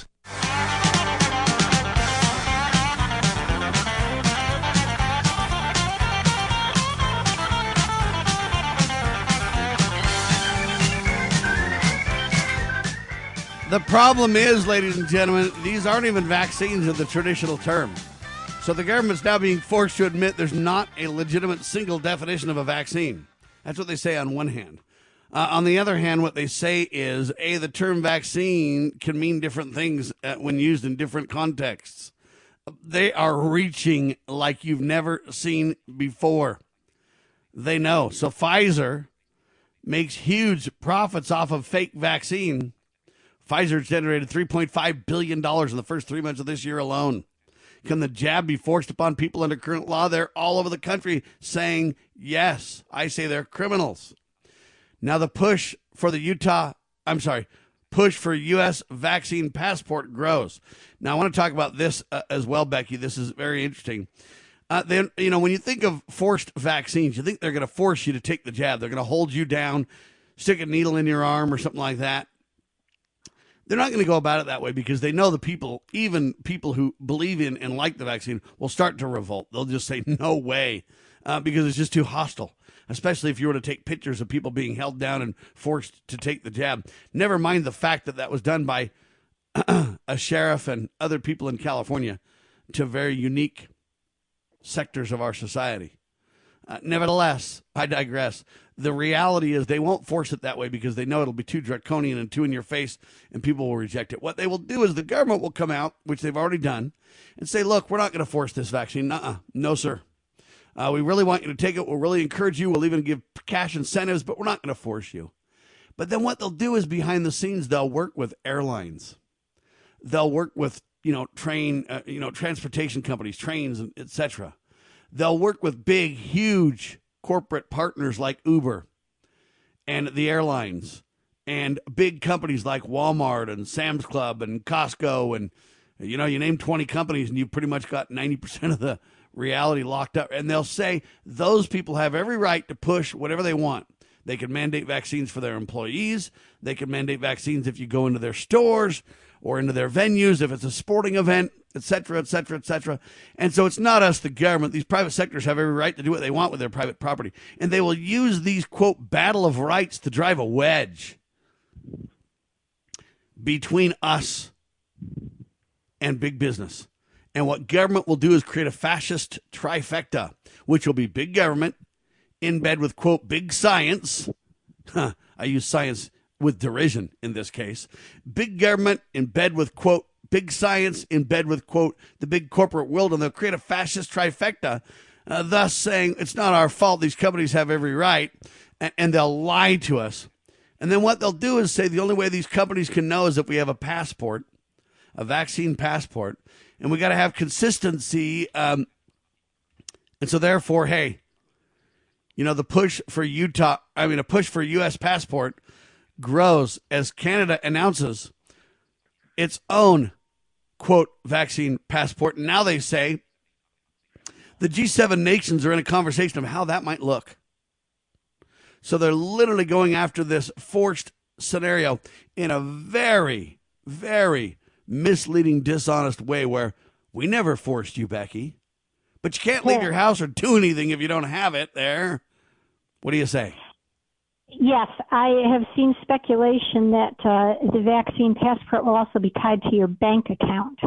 The problem is, ladies and gentlemen, these aren't even vaccines in the traditional term. So the government's now being forced to admit there's not a legitimate single definition of a vaccine. That's what they say on one hand. Uh, on the other hand, what they say is a the term vaccine can mean different things uh, when used in different contexts. They are reaching like you've never seen before. They know. So Pfizer makes huge profits off of fake vaccine. Pfizer generated $3.5 billion in the first three months of this year alone. Can the jab be forced upon people under current law? They're all over the country saying, yes. I say they're criminals. Now, the push for the Utah, I'm sorry, push for U.S. vaccine passport grows. Now, I want to talk about this uh, as well, Becky. This is very interesting. Uh, then, you know, when you think of forced vaccines, you think they're going to force you to take the jab. They're going to hold you down, stick a needle in your arm or something like that. They're not going to go about it that way because they know the people, even people who believe in and like the vaccine, will start to revolt. They'll just say, no way, uh, because it's just too hostile especially if you were to take pictures of people being held down and forced to take the jab. Never mind the fact that that was done by a sheriff and other people in California to very unique sectors of our society. Uh, nevertheless, I digress. The reality is they won't force it that way because they know it'll be too draconian and too in your face and people will reject it. What they will do is the government will come out, which they've already done, and say, look, we're not going to force this vaccine. Uh-uh. No, sir. Uh, we really want you to take it. We'll really encourage you. We'll even give cash incentives, but we're not going to force you. But then what they'll do is behind the scenes, they'll work with airlines. They'll work with, you know, train, uh, you know, transportation companies, trains, etc. They'll work with big, huge corporate partners like Uber and the airlines and big companies like Walmart and Sam's Club and Costco and you know, you name 20 companies and you pretty much got 90% of the reality locked up. And they'll say those people have every right to push whatever they want. They can mandate vaccines for their employees. They can mandate vaccines if you go into their stores or into their venues, if it's a sporting event, et cetera, et cetera, et cetera. And so it's not us, the government. These private sectors have every right to do what they want with their private property. And they will use these, quote, battle of rights to drive a wedge between us and big business. And what government will do is create a fascist trifecta, which will be big government in bed with, quote, big science. I use science with derision in this case. Big government in bed with, quote, big science in bed with, quote, the big corporate world. And they'll create a fascist trifecta, uh, thus saying it's not our fault. These companies have every right. And, and they'll lie to us. And then what they'll do is say the only way these companies can know is if we have a passport, a vaccine passport and we got to have consistency. Um, and so, therefore, hey, you know, the push for Utah, I mean, a push for U.S. passport grows as Canada announces its own quote vaccine passport. And now they say the G7 nations are in a conversation of how that might look. So they're literally going after this forced scenario in a very, very misleading, dishonest way where we never forced you, Becky. But you can't leave your house or do anything if you don't have it there. What do you say? Yes, I have seen speculation that uh, the vaccine passport will also be tied to your bank account.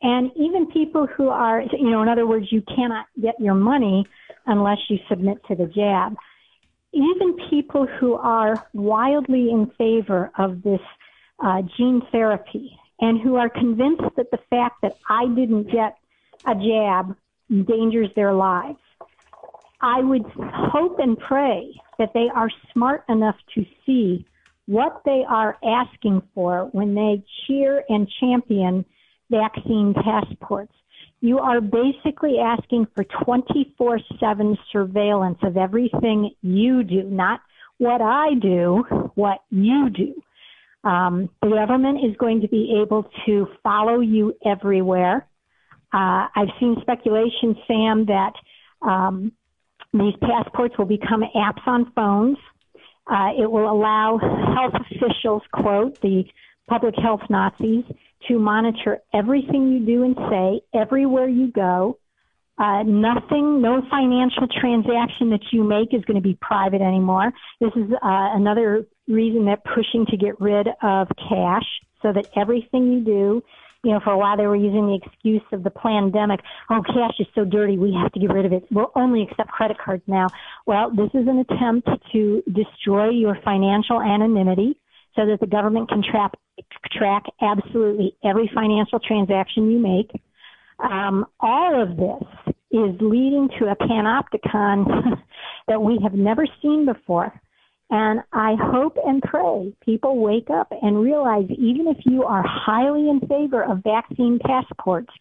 And even people who are, you know, in other words, you cannot get your money unless you submit to the jab. Even people who are wildly in favor of this uh, gene therapy and who are convinced that the fact that I didn't get a jab endangers their lives. I would hope and pray that they are smart enough to see what they are asking for when they cheer and champion vaccine passports. You are basically asking for 24 7 surveillance of everything you do, not what I do, what you do. Um, the government is going to be able to follow you everywhere. Uh, I've seen speculation, Sam, that um, these passports will become apps on phones. Uh, it will allow health officials, quote, the public health Nazis, to monitor everything you do and say, everywhere you go. Uh, nothing, no financial transaction that you make is going to be private anymore. This is uh, another reason they're pushing to get rid of cash so that everything you do you know, for a while they were using the excuse of the pandemic. Oh, cash is so dirty. We have to get rid of it. We'll only accept credit cards now. Well, this is an attempt to destroy your financial anonymity so that the government can trap, track absolutely every financial transaction you make. Um, all of this is leading to a panopticon that we have never seen before. And I hope and pray people wake up and realize even if you are highly in favor of vaccine passports,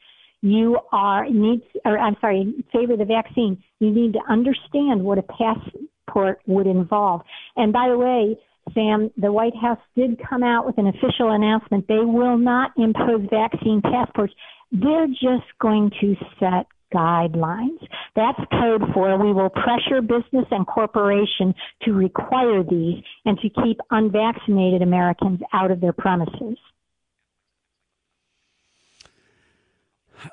you are needs or I'm sorry, favor the vaccine, you need to understand what a passport would involve. And by the way, Sam, the White House did come out with an official announcement. They will not impose vaccine passports. They're just going to set guidelines. That's code for we will pressure business and corporation to require these and to keep unvaccinated Americans out of their premises.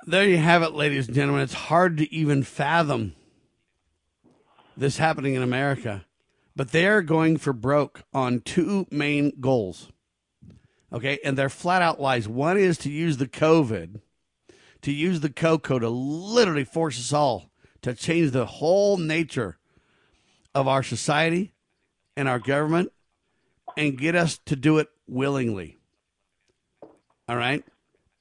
There you have it, ladies and gentlemen. It's hard to even fathom this happening in America, but they're going for broke on two main goals. Okay, and they're flat out lies. One is to use the COVID to use the cocoa to literally force us all to change the whole nature of our society and our government and get us to do it willingly. All right.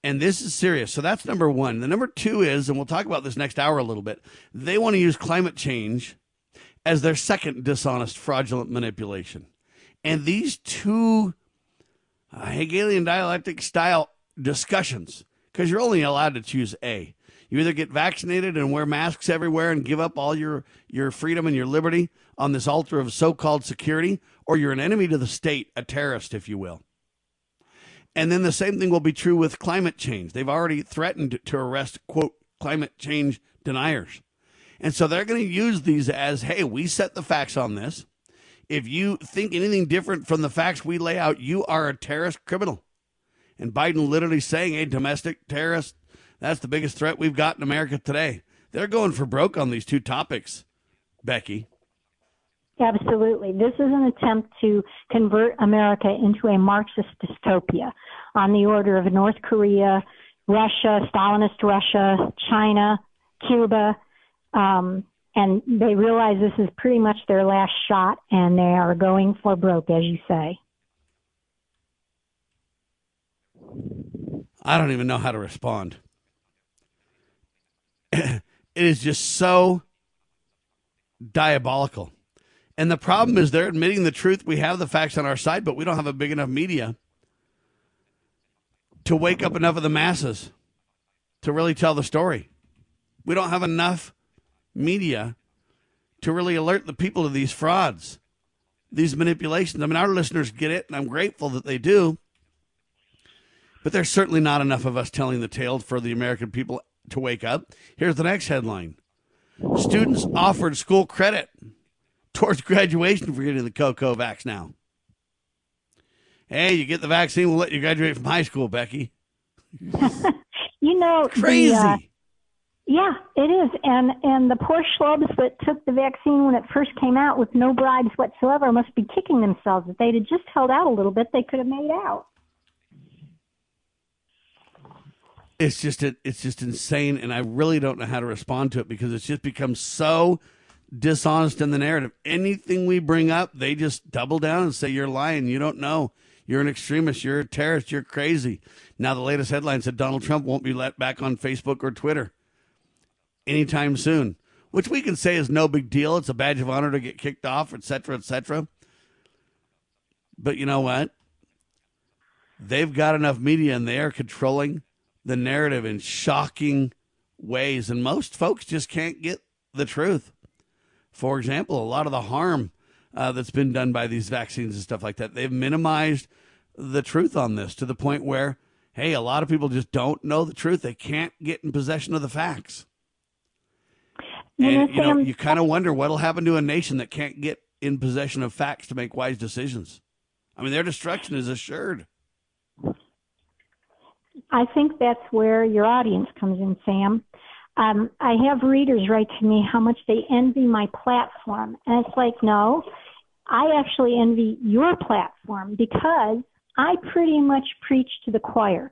And this is serious. So that's number one. The number two is, and we'll talk about this next hour a little bit, they want to use climate change as their second dishonest, fraudulent manipulation. And these two Hegelian dialectic style discussions because you're only allowed to choose A. You either get vaccinated and wear masks everywhere and give up all your, your freedom and your liberty on this altar of so called security, or you're an enemy to the state, a terrorist, if you will. And then the same thing will be true with climate change. They've already threatened to arrest, quote, climate change deniers. And so they're going to use these as hey, we set the facts on this. If you think anything different from the facts we lay out, you are a terrorist criminal and Biden literally saying, "A domestic terrorist, that's the biggest threat we've got in America today." They're going for broke on these two topics, Becky. Absolutely. This is an attempt to convert America into a Marxist dystopia on the order of North Korea, Russia, Stalinist Russia, China, Cuba. Um, and they realize this is pretty much their last shot and they are going for broke, as you say. I don't even know how to respond. it is just so diabolical. And the problem is they're admitting the truth. We have the facts on our side, but we don't have a big enough media to wake up enough of the masses to really tell the story. We don't have enough media to really alert the people to these frauds, these manipulations. I mean, our listeners get it, and I'm grateful that they do. But there's certainly not enough of us telling the tale for the American people to wake up. Here's the next headline Students offered school credit towards graduation for getting the Coco vax now. Hey, you get the vaccine, we'll let you graduate from high school, Becky. you know, crazy. The, uh, Yeah, it is, and and the poor schlubs that took the vaccine when it first came out with no bribes whatsoever must be kicking themselves. If they'd have just held out a little bit, they could have made out. It's just it's just insane, and I really don't know how to respond to it because it's just become so dishonest in the narrative. Anything we bring up, they just double down and say you're lying. You don't know. You're an extremist. You're a terrorist. You're crazy. Now the latest headline said Donald Trump won't be let back on Facebook or Twitter anytime soon, which we can say is no big deal. It's a badge of honor to get kicked off, et cetera, et cetera. But you know what? They've got enough media and they are controlling the narrative in shocking ways. And most folks just can't get the truth. For example, a lot of the harm uh, that's been done by these vaccines and stuff like that, they've minimized the truth on this to the point where, hey, a lot of people just don't know the truth. They can't get in possession of the facts. And you know, you kind of wonder what'll happen to a nation that can't get in possession of facts to make wise decisions. I mean, their destruction is assured. I think that's where your audience comes in, Sam. Um, I have readers write to me how much they envy my platform. And it's like, no, I actually envy your platform because I pretty much preach to the choir.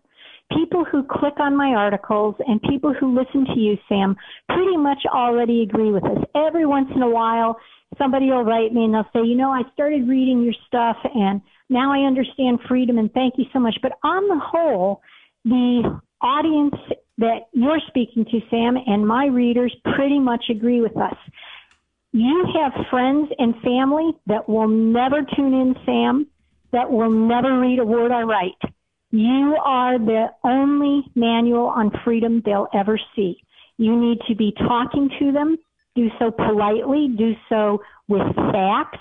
People who click on my articles and people who listen to you, Sam, pretty much already agree with us. Every once in a while, somebody will write me and they'll say, you know, I started reading your stuff and now I understand freedom and thank you so much. But on the whole, the audience that you're speaking to, Sam, and my readers pretty much agree with us. You have friends and family that will never tune in, Sam, that will never read a word I write. You are the only manual on freedom they'll ever see. You need to be talking to them, do so politely, do so with facts,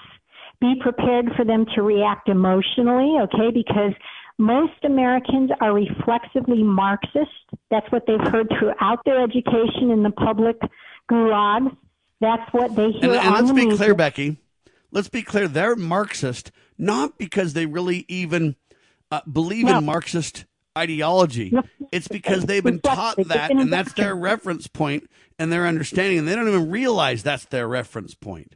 be prepared for them to react emotionally, okay? Because most Americans are reflexively Marxist. That's what they've heard throughout their education in the public gulags. That's what they hear. And, and let's be clear, Becky. Let's be clear. They're Marxist not because they really even uh, believe no. in Marxist ideology. No. It's because they've been taught that, and that's their reference point and their understanding, and they don't even realize that's their reference point.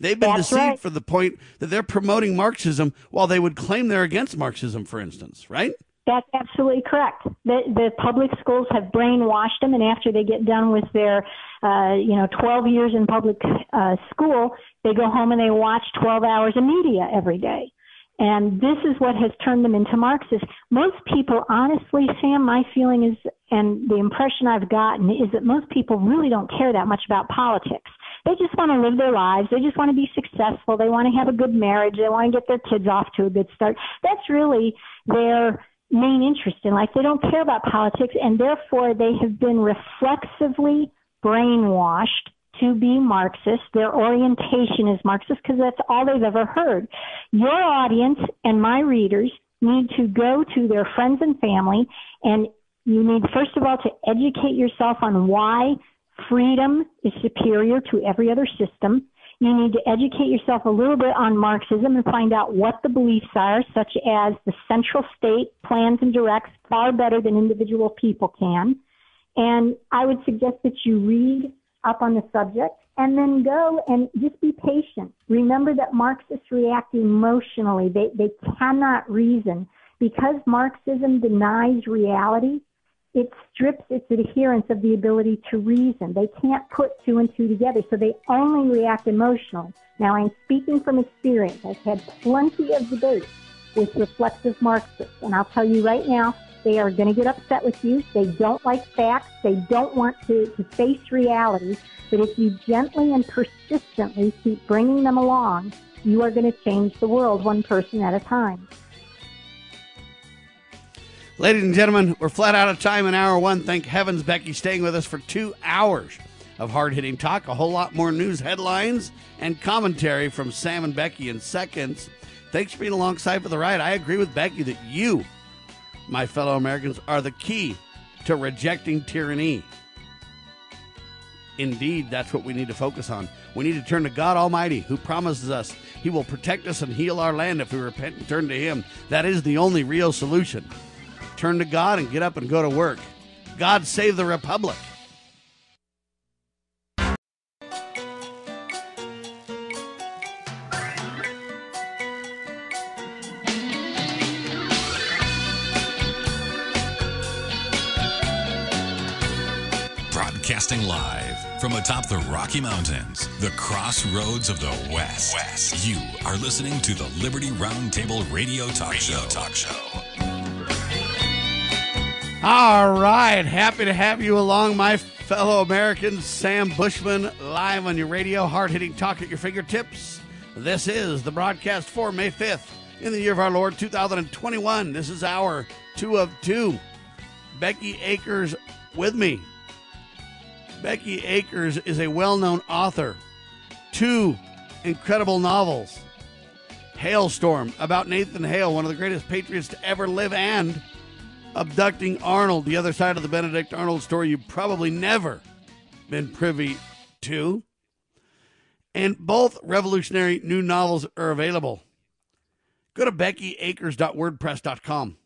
They've been That's deceived right. for the point that they're promoting Marxism while they would claim they're against Marxism, for instance, right? That's absolutely correct. The, the public schools have brainwashed them, and after they get done with their, uh, you know, 12 years in public uh, school, they go home and they watch 12 hours of media every day. And this is what has turned them into Marxists. Most people, honestly, Sam, my feeling is, and the impression I've gotten is that most people really don't care that much about politics. They just want to live their lives. They just want to be successful. They want to have a good marriage. They want to get their kids off to a good start. That's really their main interest in life. They don't care about politics, and therefore they have been reflexively brainwashed to be Marxist. Their orientation is Marxist because that's all they've ever heard. Your audience and my readers need to go to their friends and family and you need first of all to educate yourself on why freedom is superior to every other system. You need to educate yourself a little bit on Marxism and find out what the beliefs are, such as the central state plans and directs far better than individual people can. And I would suggest that you read up on the subject and then go and just be patient. Remember that Marxists react emotionally. They, they cannot reason. Because Marxism denies reality, it strips its adherents of the ability to reason. They can't put two and two together, so they only react emotionally. Now, I'm speaking from experience. I've had plenty of debates with reflexive Marxists, and I'll tell you right now, they are going to get upset with you. They don't like facts. They don't want to, to face reality. But if you gently and persistently keep bringing them along, you are going to change the world one person at a time. Ladies and gentlemen, we're flat out of time in hour one. Thank heavens Becky staying with us for two hours of hard hitting talk. A whole lot more news headlines and commentary from Sam and Becky in seconds. Thanks for being alongside for the ride. I agree with Becky that you, my fellow Americans, are the key to rejecting tyranny. Indeed, that's what we need to focus on. We need to turn to God Almighty, who promises us He will protect us and heal our land if we repent and turn to Him. That is the only real solution turn to God and get up and go to work. God save the Republic. Broadcasting live from atop the Rocky Mountains, the crossroads of the West. West. You are listening to the Liberty Roundtable Radio Talk radio Show. Talk show. All right, happy to have you along, my fellow Americans. Sam Bushman live on your radio, hard hitting talk at your fingertips. This is the broadcast for May 5th in the year of our Lord 2021. This is our two of two. Becky Akers with me. Becky Akers is a well known author. Two incredible novels Halestorm, about Nathan Hale, one of the greatest patriots to ever live, and Abducting Arnold, the other side of the Benedict Arnold story you've probably never been privy to. And both revolutionary new novels are available. Go to beckyakers.wordpress.com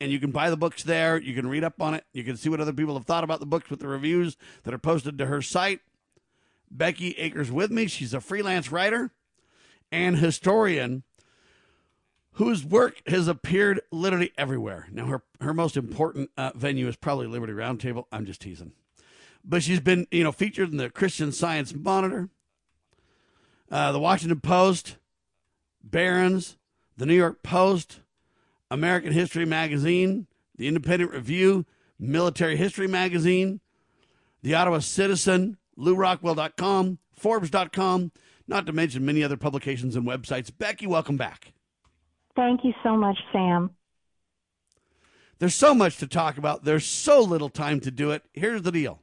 and you can buy the books there. You can read up on it. You can see what other people have thought about the books with the reviews that are posted to her site. Becky Akers with me. She's a freelance writer and historian whose work has appeared literally everywhere. Now, her, her most important uh, venue is probably Liberty Roundtable. I'm just teasing. But she's been, you know, featured in the Christian Science Monitor, uh, the Washington Post, Barron's, the New York Post, American History Magazine, the Independent Review, Military History Magazine, the Ottawa Citizen, LewRockwell.com, Forbes.com, not to mention many other publications and websites. Becky, welcome back. Thank you so much, Sam. There's so much to talk about. There's so little time to do it. Here's the deal.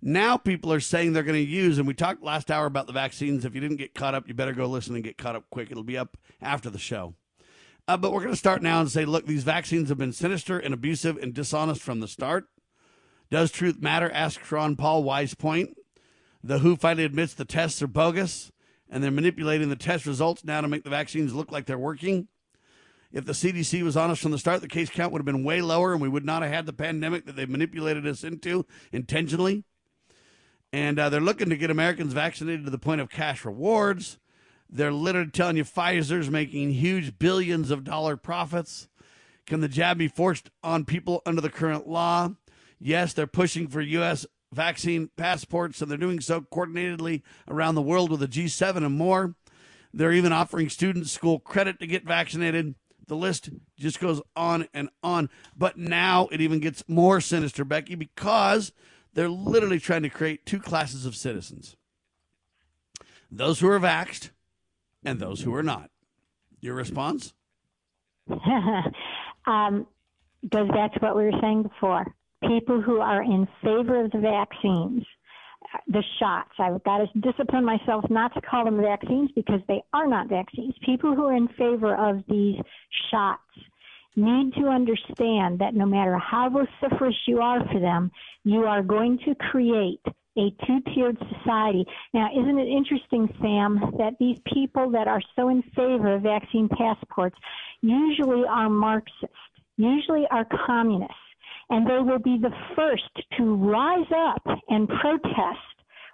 Now people are saying they're going to use, and we talked last hour about the vaccines. If you didn't get caught up, you better go listen and get caught up quick. It'll be up after the show. Uh, but we're going to start now and say, look, these vaccines have been sinister and abusive and dishonest from the start. Does truth matter? Asks Ron Paul Wise Point. The WHO finally admits the tests are bogus and they're manipulating the test results now to make the vaccines look like they're working. If the CDC was honest from the start, the case count would have been way lower and we would not have had the pandemic that they manipulated us into intentionally. And uh, they're looking to get Americans vaccinated to the point of cash rewards. They're literally telling you Pfizer's making huge billions of dollar profits. Can the jab be forced on people under the current law? Yes, they're pushing for U.S. vaccine passports, and they're doing so coordinatedly around the world with the G7 and more. They're even offering students school credit to get vaccinated. The list just goes on and on. But now it even gets more sinister, Becky, because they're literally trying to create two classes of citizens those who are vaxxed and those who are not. Your response? um, goes back to what we were saying before. People who are in favor of the vaccines, the shots. I've got to discipline myself not to call them vaccines because they are not vaccines. People who are in favor of these shots need to understand that no matter how vociferous you are for them, you are going to create a two tiered society. Now, isn't it interesting, Sam, that these people that are so in favor of vaccine passports usually are Marxists, usually are communists, and they will be the first to rise up and protest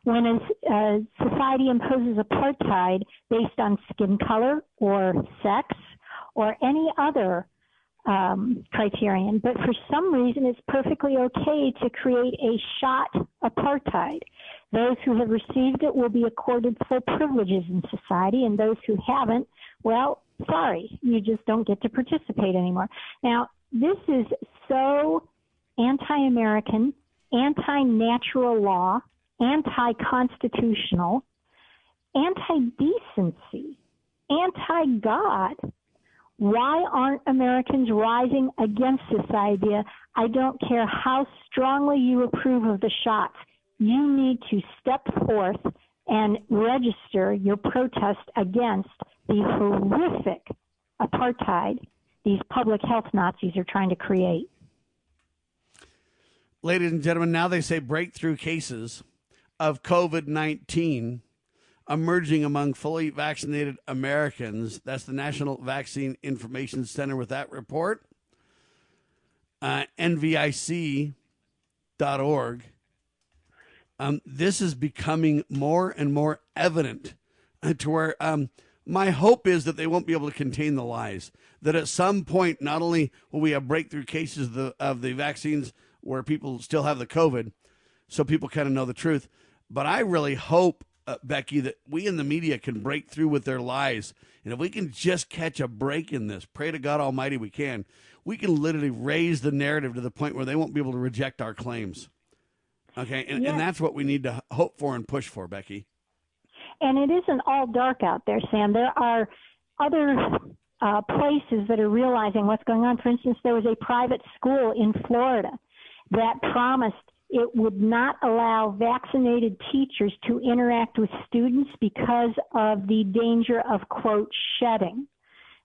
when a, a society imposes apartheid based on skin color or sex or any other um, criterion, but for some reason it's perfectly okay to create a shot apartheid. Those who have received it will be accorded full privileges in society, and those who haven't, well, sorry, you just don't get to participate anymore. Now, this is so anti American, anti natural law, anti constitutional, anti decency, anti God why aren't Americans rising against this idea? I don't care how strongly you approve of the shots. You need to step forth and register your protest against the horrific apartheid these public health Nazis are trying to create. Ladies and gentlemen, now they say breakthrough cases of COVID 19 emerging among fully vaccinated Americans. That's the National Vaccine Information Center with that report. Uh, NVIC.org. Um, this is becoming more and more evident to where um, my hope is that they won't be able to contain the lies. That at some point, not only will we have breakthrough cases of the, of the vaccines where people still have the COVID, so people kind of know the truth. But I really hope, uh, Becky, that we in the media can break through with their lies. And if we can just catch a break in this, pray to God Almighty we can, we can literally raise the narrative to the point where they won't be able to reject our claims. Okay. And, Yes. and that's what we need to hope for and push for, Becky. And it isn't all dark out there, Sam. There are other uh, places that are realizing what's going on. For instance, there was a private school in Florida that promised it would not allow vaccinated teachers to interact with students because of the danger of, quote, shedding.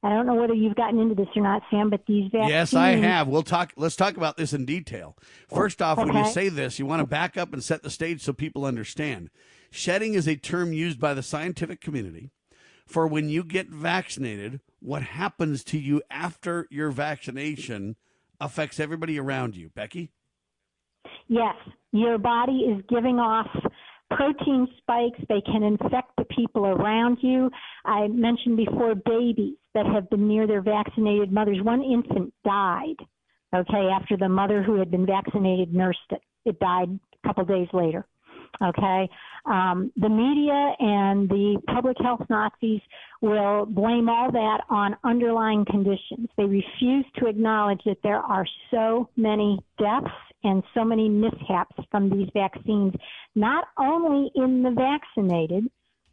I don't know whether you've gotten into this or not, Sam, but these vaccines. Yes, I have. We'll talk. Let's talk about this in detail. First off, when you say this, you want to back up and set the stage so people understand. Shedding is a term used by the scientific community for when you get vaccinated. What happens to you after your vaccination affects everybody around you. Becky. Yes, your body is giving off protein spikes. They can infect the people around you. I mentioned before babies that have been near their vaccinated mothers. One infant died, okay, after the mother who had been vaccinated nursed it. It died a couple days later. Okay, um, the media and the public health Nazis will blame all that on underlying conditions. They refuse to acknowledge that there are so many deaths and so many mishaps from these vaccines, not only in the vaccinated,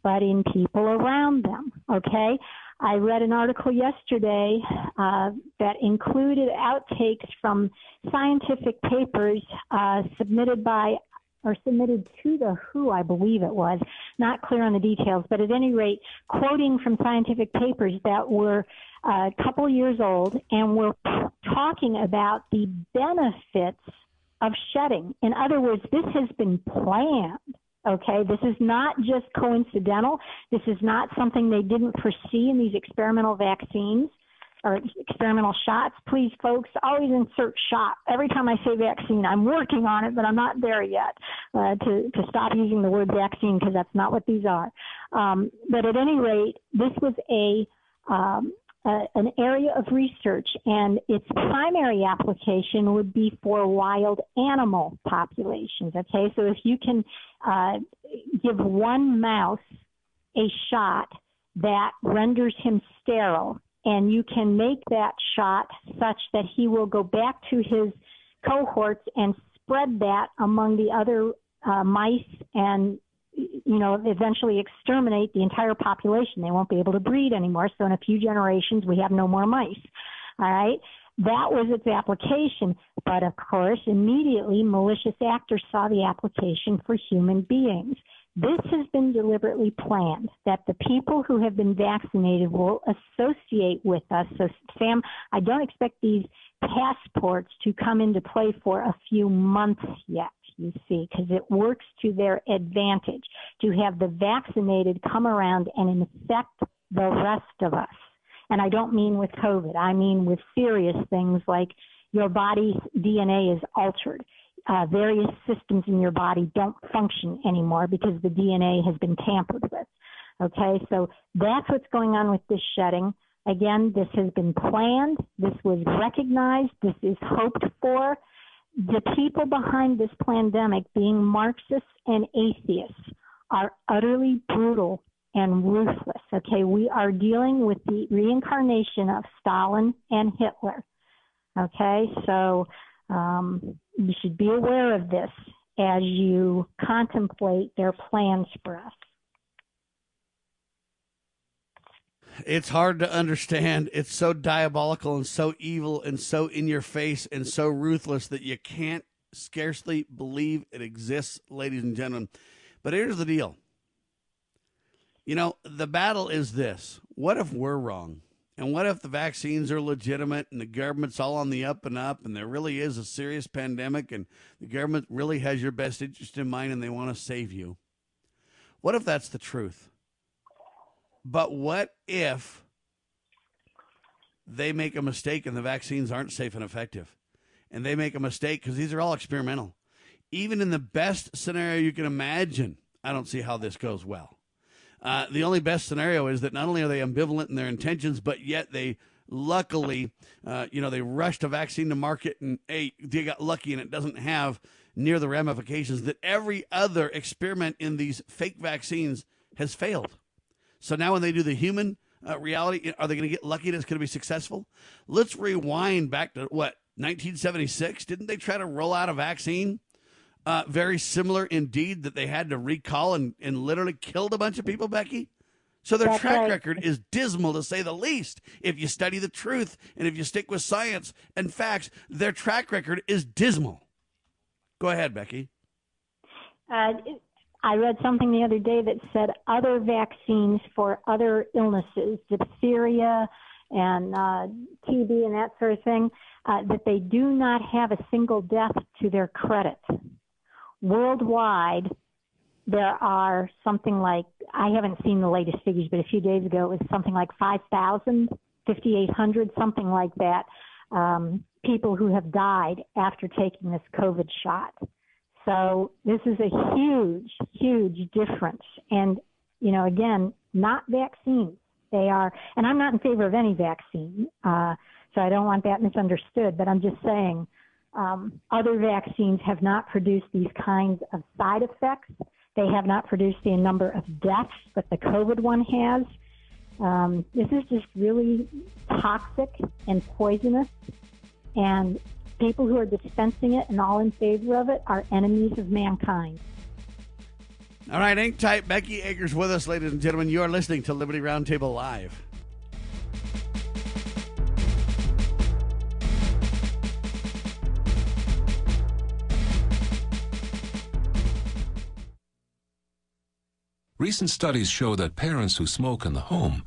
but in people around them. Okay? I read an article yesterday uh, that included outtakes from scientific papers uh, submitted by or submitted to the WHO, I believe it was. Not clear on the details, but at any rate, quoting from scientific papers that were uh, a couple years old and were talking about the benefits of shedding. In other words, this has been planned. Okay, this is not just coincidental. This is not something they didn't foresee in these experimental vaccines or experimental shots. Please, folks, always insert shot. Every time I say vaccine, I'm working on it, but I'm not there yet uh, to, to stop using the word vaccine because that's not what these are. Um, but at any rate, this was a um, uh, an area of research, and its primary application would be for wild animal populations. Okay, so if you can uh, give one mouse a shot that renders him sterile, and you can make that shot such that he will go back to his cohorts and spread that among the other uh, mice and you know, eventually exterminate the entire population. They won't be able to breed anymore. So in a few generations, we have no more mice. All right. That was its application. But of course, immediately malicious actors saw the application for human beings. This has been deliberately planned that the people who have been vaccinated will associate with us. So, Sam, I don't expect these passports to come into play for a few months yet you see, because it works to their advantage to have the vaccinated come around and infect the rest of us. And I don't mean with COVID, I mean with serious things like your body's DNA is altered. Uh, various systems in your body don't function anymore because the DNA has been tampered with. Okay, so that's what's going on with this shedding. Again, this has been planned, this was recognized, this is hoped for the people behind this pandemic, being Marxists and atheists, are utterly brutal and ruthless. Okay, we are dealing with the reincarnation of Stalin and Hitler. Okay, so um, you should be aware of this as you contemplate their plans for us. It's hard to understand. It's so diabolical and so evil and so in your face and so ruthless that you can't scarcely believe it exists, ladies and gentlemen. But here's the deal. You know, the battle is this. What if we're wrong? And what if the vaccines are legitimate and the government's all on the up and up and there really is a serious pandemic and the government really has your best interest in mind and they want to save you? What if that's the truth? But what if they make a mistake and the vaccines aren't safe and effective? And they make a mistake because these are all experimental. Even in the best scenario you can imagine, I don't see how this goes well. Uh, the only best scenario is that not only are they ambivalent in their intentions, but yet they luckily, uh, you know, they rushed a vaccine to market and hey, they got lucky and it doesn't have near the ramifications that every other experiment in these fake vaccines has failed. So now when they do the human uh, reality, are they going to get lucky and it's going to be successful? Let's rewind back to what 1976. Didn't they try to roll out a vaccine uh, very similar indeed that they had to recall and, and literally killed a bunch of people, Becky? So their That's track right. record is dismal to say the least. If you study the truth and if you stick with science and facts, their track record is dismal. Go ahead, Becky. Uh, I read something the other day that said other vaccines for other illnesses, diphtheria and uh, TB and that sort of thing, uh, that they do not have a single death to their credit. Worldwide, there are something like, I haven't seen the latest figures, but a few days ago it was something like 5,000, 5,800, something like that, um, people who have died after taking this COVID shot. So this is a huge, huge difference. And, you know, again, not vaccines. They are, and I'm not in favor of any vaccine, uh, so I don't want that misunderstood, but I'm just saying um, other vaccines have not produced these kinds of side effects. They have not produced the number of deaths that the COVID one has. Um, this is just really toxic and poisonous, and people who are dispensing it and all in favor of it are enemies of mankind. All right, Ink Type Becky Akers with us, ladies and gentlemen. You are listening to Liberty Roundtable Live. Recent studies show that parents who smoke in the home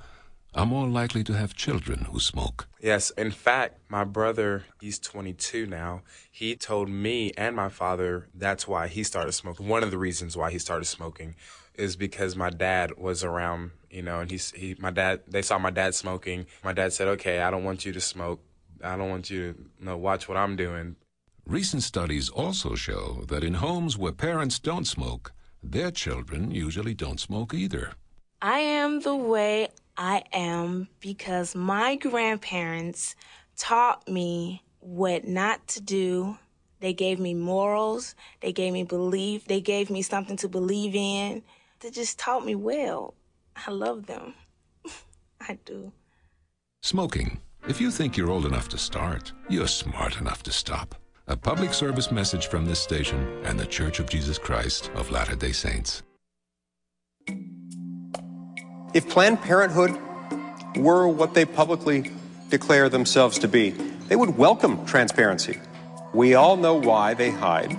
are more likely to have children who smoke. Yes, in fact, my brother, he's 22 now. He told me and my father that's why he started smoking. One of the reasons why he started smoking is because my dad was around, you know, and he's he my dad they saw my dad smoking. My dad said, "Okay, I don't want you to smoke. I don't want you to you know, watch what I'm doing." Recent studies also show that in homes where parents don't smoke, their children usually don't smoke either. I am the way I am because my grandparents taught me what not to do. They gave me morals, they gave me belief, they gave me something to believe in. They just taught me well. I love them. I do. Smoking. If you think you're old enough to start, you're smart enough to stop. A public service message from this station and the Church of Jesus Christ of Latter day Saints. If Planned Parenthood were what they publicly declare themselves to be, they would welcome transparency. We all know why they hide,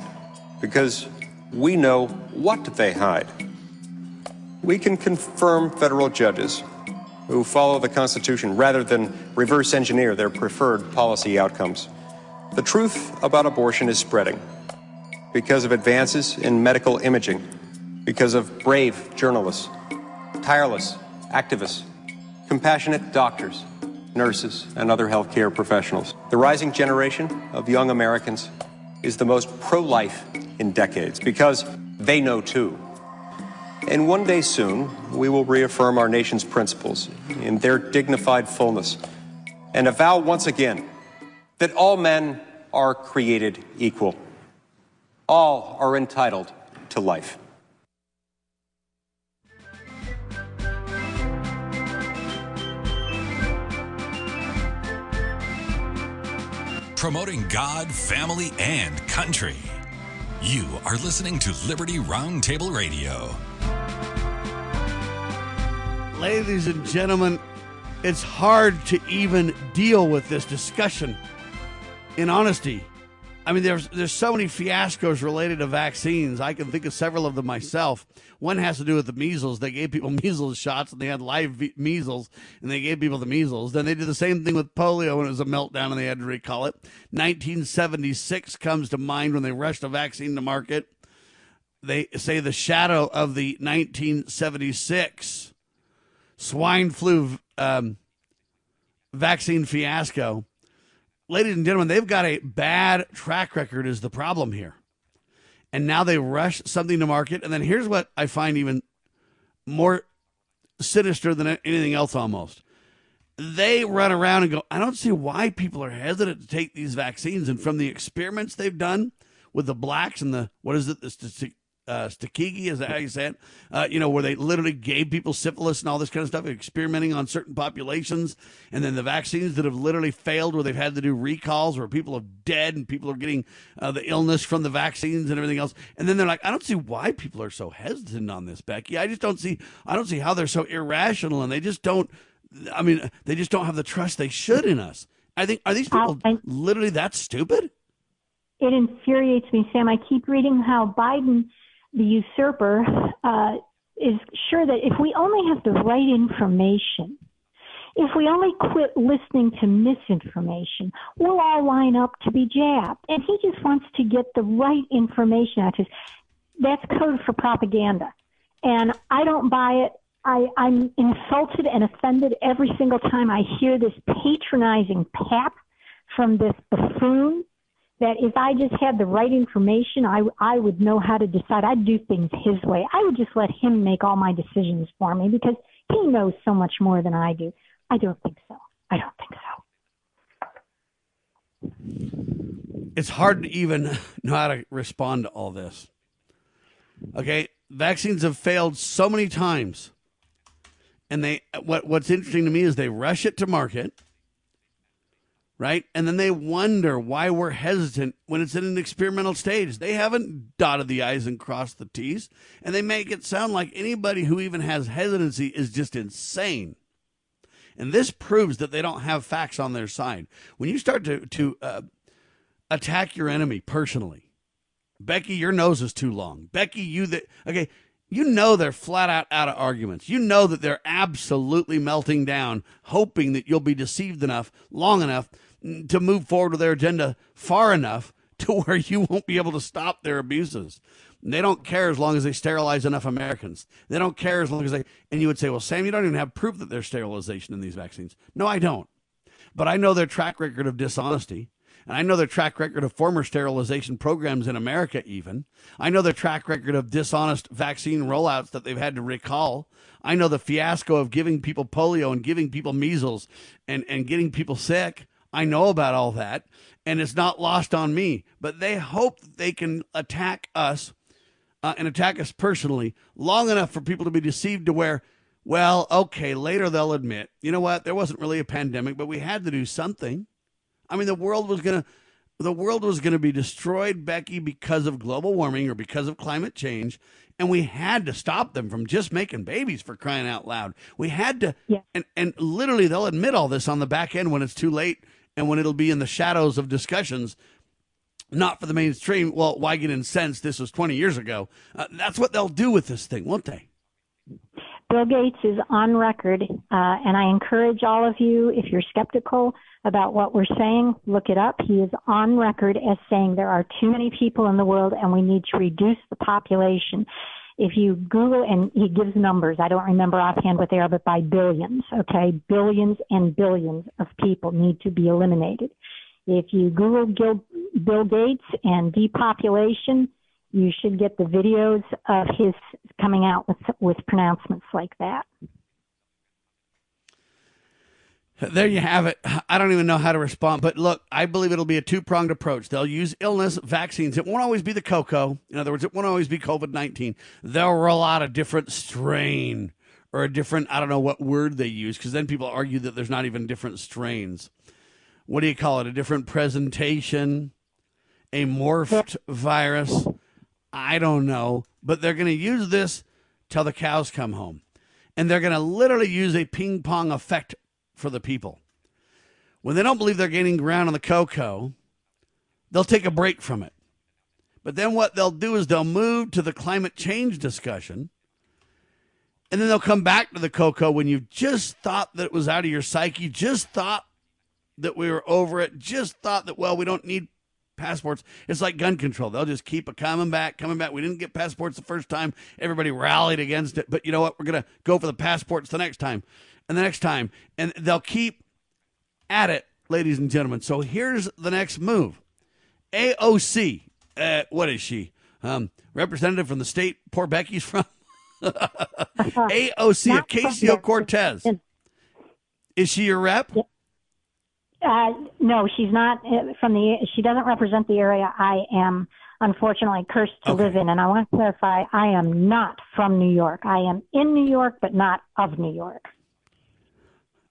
because we know what they hide. We can confirm federal judges who follow the Constitution rather than reverse engineer their preferred policy outcomes. The truth about abortion is spreading because of advances in medical imaging, because of brave journalists, tireless activists, compassionate doctors, nurses, and other healthcare professionals. The rising generation of young Americans is the most pro life in decades because they know too. And one day soon, we will reaffirm our nation's principles in their dignified fullness and avow once again that all men are created equal. All are entitled to life. Promoting God, family, and country. You are listening to Liberty Roundtable Radio. Ladies and gentlemen, it's hard to even deal with this discussion in honesty. I mean, there's there's so many fiascos related to vaccines. I can think of several of them myself. One has to do with the measles. They gave people measles shots, and they had live ve- measles, and they gave people the measles. Then they did the same thing with polio, and it was a meltdown, and they had to recall it. 1976 comes to mind when they rushed a vaccine to market. They say the shadow of the 1976 swine flu um, vaccine fiasco ladies and gentlemen, they've got a bad track record, is the problem here. And now they rush something to market. And then here's what I find even more sinister than anything else almost. They run around and go, I don't see why people are hesitant to take these vaccines. And from the experiments they've done with the blacks and the what is it the uh, is that how you say it? Uh, you know, where they literally gave people syphilis and all this kind of stuff, experimenting on certain populations, and then the vaccines that have literally failed, where they've had to do recalls, where people are dead and people are getting uh, the illness from the vaccines and everything else. And then they're like, I don't see why people are so hesitant on this, Becky. I just don't see, I don't see how they're so irrational, and they just don't. I mean, they just don't have the trust they should in us. I think are these people I, literally that stupid? It infuriates me, Sam. I keep reading how Biden, the usurper, uh, is sure that if we only have the right information, if we only quit listening to misinformation, we'll all line up to be jabbed. And he just wants to get the right information out. That's code for propaganda. And I don't buy it. I, I'm insulted and offended every single time I hear this patronizing pap from this buffoon that if I just had the right information, I, I would know how to decide. I'd do things his way. I would just let him make all my decisions for me because he knows so much more than I do. I don't think so. I don't think so. It's hard to even know how to respond to all this. Okay, vaccines have failed so many times and they what what's interesting to me is they rush it to market right and then they wonder why we're hesitant when it's in an experimental stage they haven't dotted the i's and crossed the t's and they make it sound like anybody who even has hesitancy is just insane and this proves that they don't have facts on their side when you start to to uh, attack your enemy personally Becky, your nose is too long. Becky, you that okay, you know they're flat out out of arguments. You know that they're absolutely melting down, hoping that you'll be deceived enough, long enough to move forward with their agenda far enough to where you won't be able to stop their abuses. They don't care as long as they sterilize enough Americans. They don't care as long as they. And you would say, well, Sam, you don't even have proof that there's sterilization in these vaccines. No, I don't. But I know their track record of dishonesty. And I know their track record of former sterilization programs in America, even. I know their track record of dishonest vaccine rollouts that they've had to recall. I know the fiasco of giving people polio and giving people measles and, and getting people sick. I know about all that. And it's not lost on me. But they hope they can attack us uh, and attack us personally long enough for people to be deceived to where well, okay, later they'll admit, you know what, there wasn't really a pandemic, but we had to do something. I mean, the world was going to the world was going to be destroyed, Becky, because of global warming or because of climate change. And we had to stop them from just making babies for crying out loud. We had to, yeah. and, and literally, they'll admit all this on the back end when it's too late and when it'll be in the shadows of discussions, not for the mainstream. Well, why get incensed? This was 20 years ago. Uh, that's what they'll do with this thing, won't they? Bill Gates is on record, uh, and I encourage all of you, if you're skeptical about what we're saying, look it up. He is on record as saying there are too many people in the world and we need to reduce the population. If you Google, and he gives numbers, I don't remember offhand what they are, but by billions, okay? Billions and billions of people need to be eliminated. If you Google Gil, Bill Gates and depopulation, you should get the videos of his coming out with with pronouncements like that. There you have it. I don't even know how to respond, but look, I believe it'll be a two pronged approach. They'll use illness vaccines. It won't always be the cocoa. In other words, it won't always be COVID 19. They'll roll out a different strain or a different, I don't know what word they use, because then people argue that there's not even different strains. What do you call it? A different presentation, a morphed virus. I don't know, but they're going to use this till the cows come home. And they're going to literally use a ping pong effect for the people. When they don't believe they're gaining ground on the cocoa, they'll take a break from it. But then what they'll do is they'll move to the climate change discussion. And then they'll come back to the cocoa when you've just thought that it was out of your psyche, just thought that we were over it, just thought that, well, we don't need passports. It's like gun control. They'll just keep coming back, coming back. We didn't get passports the first time. Everybody rallied against it. But you know what? We're going to go for the passports the next time and the next time. And they'll keep at it, ladies and gentlemen. So here's the next move AOC. Uh, what is she? Um, representative from the state poor Becky's from? AOC, Ocasio Cortez. Is she your rep? Uh, no, she's not uh, from the. She doesn't represent the area I am unfortunately cursed to live in. And I want to clarify, I am not from New York. I am in New York, but not of New York.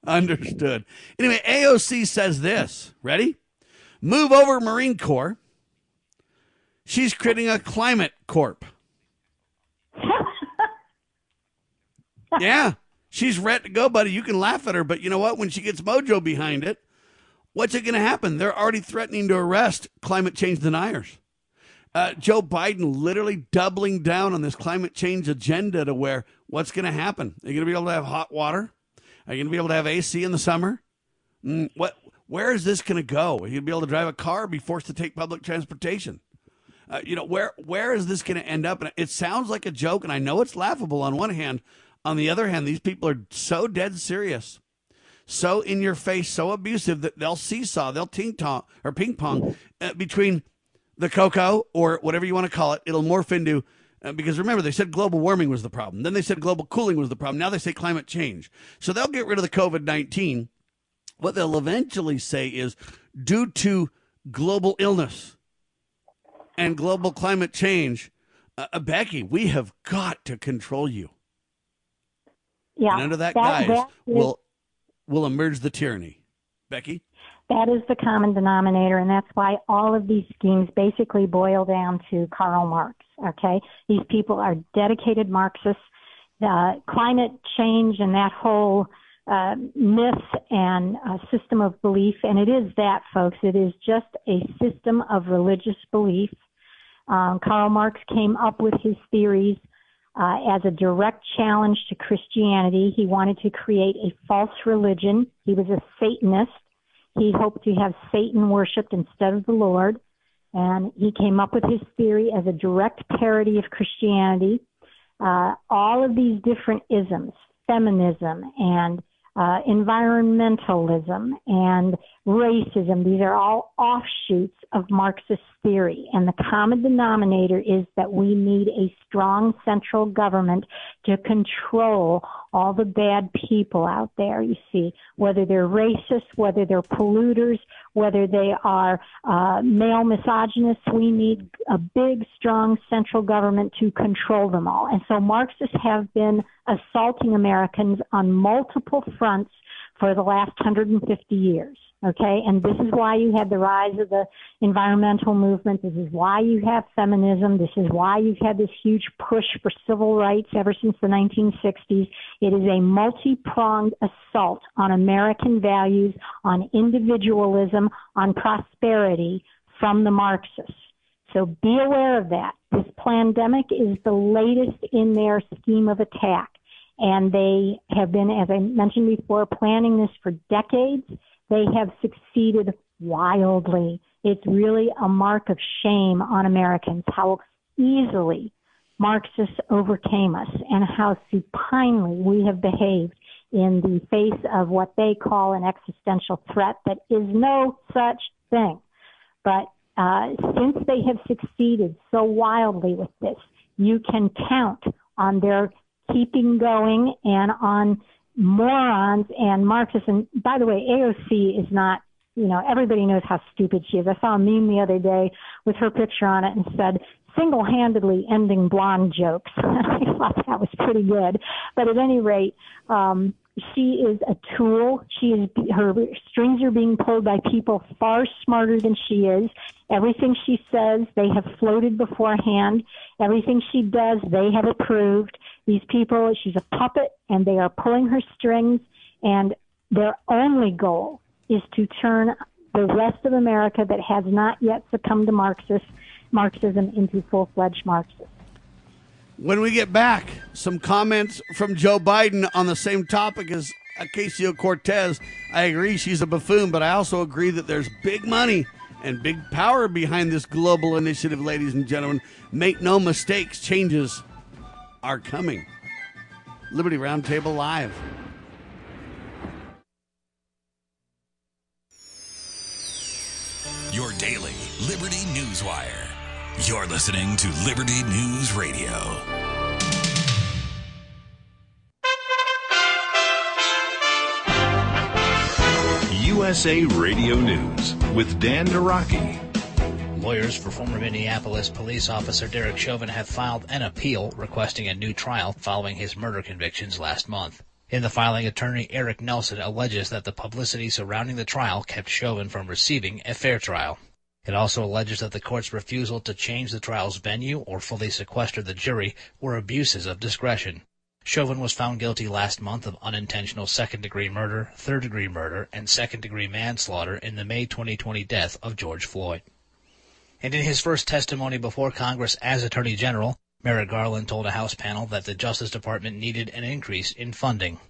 Understood. Anyway, AOC says this. Ready? Move over Marine Corps. She's creating a climate corp. yeah. She's ready to go, buddy. You can laugh at her, but you know what? When she gets mojo behind it, what's it going to happen? They're already threatening to arrest climate change deniers. Uh, Joe Biden literally doubling down on this climate change agenda to where what's going to happen? Are you going to be able to have hot water? Are you going to be able to have AC in the summer? Mm, what? Where is this going to go? Are you going to be able to drive a car be forced to take public transportation? Uh, you know, where where is this going to end up? And it sounds like a joke, and I know it's laughable on one hand. On the other hand, these people are so dead serious, so in your face, so abusive that they'll seesaw, they'll ting tong or ping pong uh, between the cocoa or whatever you want to call it. It'll morph into uh, because remember they said global warming was the problem. Then they said global cooling was the problem. Now they say climate change. So they'll get rid of the COVID nineteen. What they'll eventually say is due to global illness and global climate change. Uh, uh, Becky, we have got to control you. Yeah. And under that, that- guise that is- will will emerge the tyranny. Becky? That is the common denominator, and that's why all of these schemes basically boil down to Karl Marx. Okay, these people are dedicated Marxists. Climate change and that whole uh, myth and uh, system of belief, and it is that, folks. It is just a system of religious belief. Um, Karl Marx came up with his theories uh, as a direct challenge to Christianity. He wanted to create a false religion. He was a Satanist. He hoped to have Satan worshipped instead of the Lord. And he came up with his theory as a direct parody of Christianity. Uh, all of these different isms, feminism and uh, environmentalism and racism, these are all offshoots of Marxist theory. And the common denominator is that we need a strong central government to control all the bad people out there, you see, whether they're racist, whether they're polluters, whether they are uh, male misogynists. We need a big, strong central government to control them all. And so Marxists have been assaulting Americans on multiple fronts for the last 150 years. Okay, and this is why you had the rise of the environmental movement. This is why you have feminism. This is why you've had this huge push for civil rights ever since the 1960s. It is a multi-pronged assault on American values, on individualism, on prosperity from the Marxists. So be aware of that. This pandemic is the latest in their scheme of attack. And they have been, as I mentioned before, planning this for decades. They have succeeded wildly. It's really a mark of shame on Americans how easily Marxists overcame us and how supinely we have behaved in the face of what they call an existential threat that is no such thing. But uh, since they have succeeded so wildly with this, you can count on their keeping going and on morons and Marxists. And by the way, AOC is not, you know, everybody knows how stupid she is. I saw a meme the other day with her picture on it and said, single-handedly ending blonde jokes. I thought that was pretty good. But at any rate, um, she is a tool. She is her strings are being pulled by people far smarter than she is. Everything she says, they have floated beforehand. Everything she does, they have approved. These people, she's a puppet, and they are pulling her strings. And their only goal is to turn the rest of America that has not yet succumbed to Marxist Marxism into full-fledged Marxists. When we get back, some comments from Joe Biden on the same topic as Ocasio Cortez. I agree she's a buffoon, but I also agree that there's big money and big power behind this global initiative, ladies and gentlemen. Make no mistakes, changes are coming. Liberty Roundtable Live. Your daily Liberty News Wire. You're listening to Liberty News Radio. USA Radio News with Dan Naraki. Lawyers for former Minneapolis police officer Derek Chauvin have filed an appeal requesting a new trial following his murder convictions last month. In the filing, attorney Eric Nelson alleges that the publicity surrounding the trial kept Chauvin from receiving a fair trial. It also alleges that the court's refusal to change the trial's venue or fully sequester the jury were abuses of discretion. Chauvin was found guilty last month of unintentional second-degree murder, third-degree murder, and second-degree manslaughter in the May 2020 death of George Floyd. And in his first testimony before Congress as Attorney General, Merrick Garland told a House panel that the Justice Department needed an increase in funding.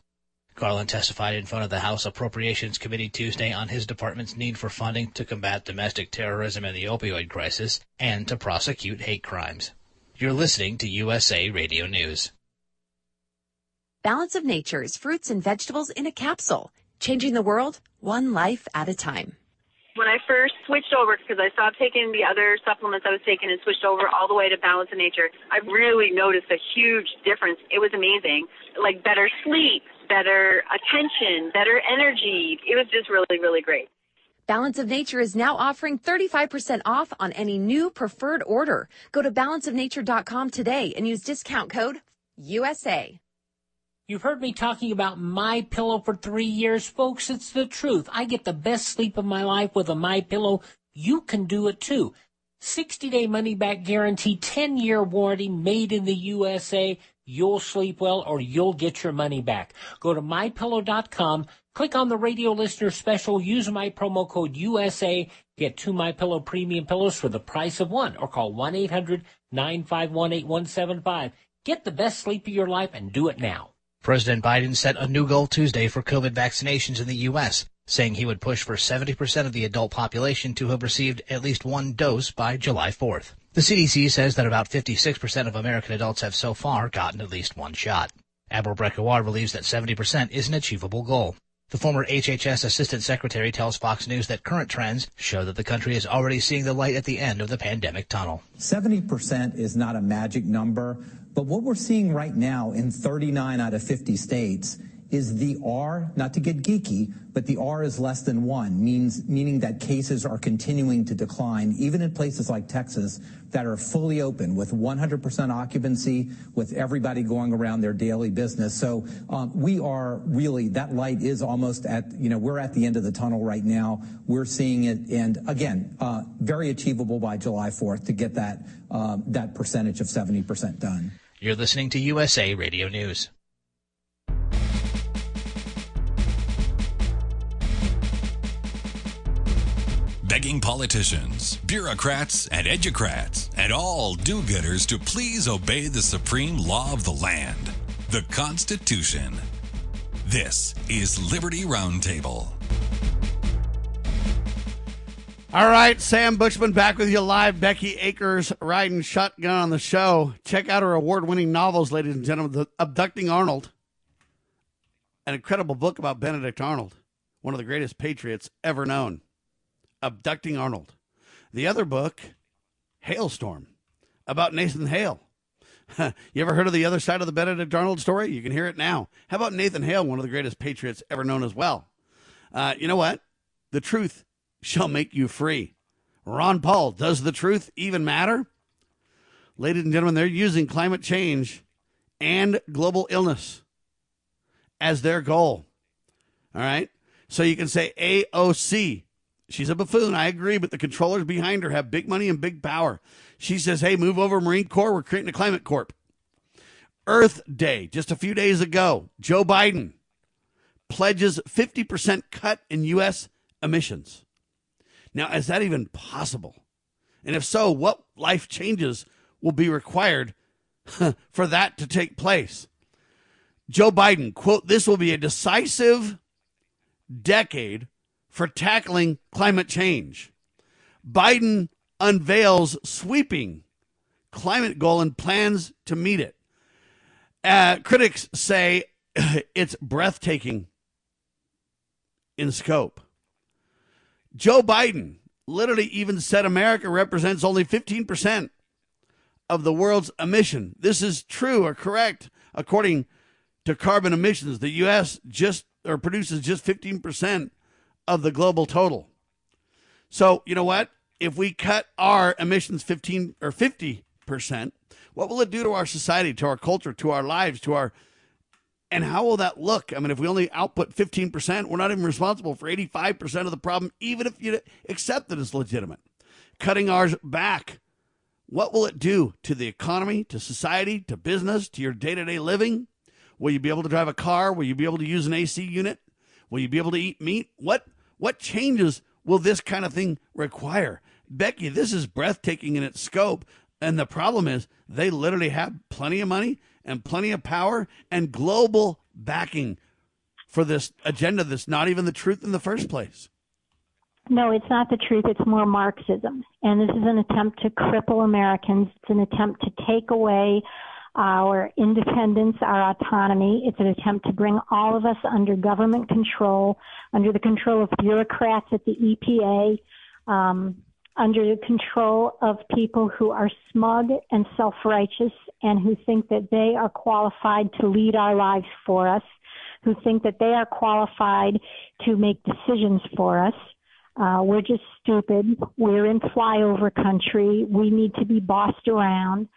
Garland testified in front of the House Appropriations Committee Tuesday on his department's need for funding to combat domestic terrorism and the opioid crisis and to prosecute hate crimes. You're listening to USA Radio News. Balance of Nature's fruits and vegetables in a capsule, changing the world one life at a time. When I first switched over, because I stopped taking the other supplements I was taking and switched over all the way to Balance of Nature, I really noticed a huge difference. It was amazing. Like better sleep, better attention, better energy. It was just really, really great. Balance of Nature is now offering 35% off on any new preferred order. Go to balanceofnature.com today and use discount code USA. You've heard me talking about my pillow for three years, folks. It's the truth. I get the best sleep of my life with a my pillow. You can do it too. 60 day money back guarantee, 10 year warranty, made in the USA. You'll sleep well or you'll get your money back. Go to mypillow.com, click on the radio listener special, use my promo code USA, get two My Pillow premium pillows for the price of one, or call 1-800-951-8175. Get the best sleep of your life and do it now. President Biden set a new goal Tuesday for COVID vaccinations in the U.S., saying he would push for 70% of the adult population to have received at least one dose by July 4th. The CDC says that about 56% of American adults have so far gotten at least one shot. Admiral Brett believes that 70% is an achievable goal. The former HHS Assistant Secretary tells Fox News that current trends show that the country is already seeing the light at the end of the pandemic tunnel. 70% is not a magic number, but what we're seeing right now in 39 out of 50 states is the R, not to get geeky, but the R is less than one, meaning that cases are continuing to decline, even in places like Texas that are fully open with 100% occupancy, with everybody going around their daily business. So um, we are really that light is almost at you know we're at the end of the tunnel right now. We're seeing it, and again, uh, very achievable by July 4th to get that that percentage of 70% done. You're listening to USA Radio News. Begging politicians, bureaucrats, and educrats, and all do gooders to please obey the supreme law of the land, the Constitution. This is Liberty Roundtable. All right, Sam Bushman back with you live. Becky Akers riding shotgun on the show. Check out her award winning novels, ladies and gentlemen The Abducting Arnold, an incredible book about Benedict Arnold, one of the greatest patriots ever known. Abducting Arnold. The other book, Halestorm, about Nathan Hale. you ever heard of the other side of the Benedict Arnold story? You can hear it now. How about Nathan Hale, one of the greatest patriots ever known as well? Uh, you know what? The truth shall make you free. Ron Paul, does the truth even matter? Ladies and gentlemen, they're using climate change and global illness as their goal. All right. So you can say AOC, She's a buffoon. I agree, but the controllers behind her have big money and big power. She says, hey, move over, Marine Corps. We're creating a climate corp. Earth Day, just a few days ago, Joe Biden pledges 50% cut in U.S. emissions. Now, is that even possible? And if so, what life changes will be required for that to take place? Joe Biden, quote, this will be a decisive decade for tackling climate change. Biden unveils sweeping climate goal and plans to meet it. Uh, critics say it's breathtaking in scope. Joe Biden literally even said America represents only 15% of the world's emission. This is true or correct according to carbon emissions. The U.S. just or produces just 15% of the global total. So, you know what? if we cut our emissions 15 or 50%, what will it do to our society, to our culture, to our lives, to our and how will that look? I mean, if we only output 15%, we're not even responsible for 85% of the problem, even if you accept that it's legitimate. Cutting ours back, what will it do to the economy, to society, to business, to your day to day living? Will you be able to drive a car? Will you be able to use an AC unit? Will you be able to eat meat? What what changes will this kind of thing require? Becky, this is breathtaking in its scope. And the problem is they literally have plenty of money and plenty of power and global backing for this agenda that's not even the truth in the first place. No, it's not the truth. It's more Marxism. And this is an attempt to cripple Americans. It's an attempt to take away our independence, our autonomy. It's an attempt to bring all of us under government control, under the control of bureaucrats at the EPA, um, under the control of people who are smug and self righteous and who think that they are qualified to lead our lives for us, who think that they are qualified to make decisions for us. Uh, we're just stupid. We're in flyover country. We need to be bossed around.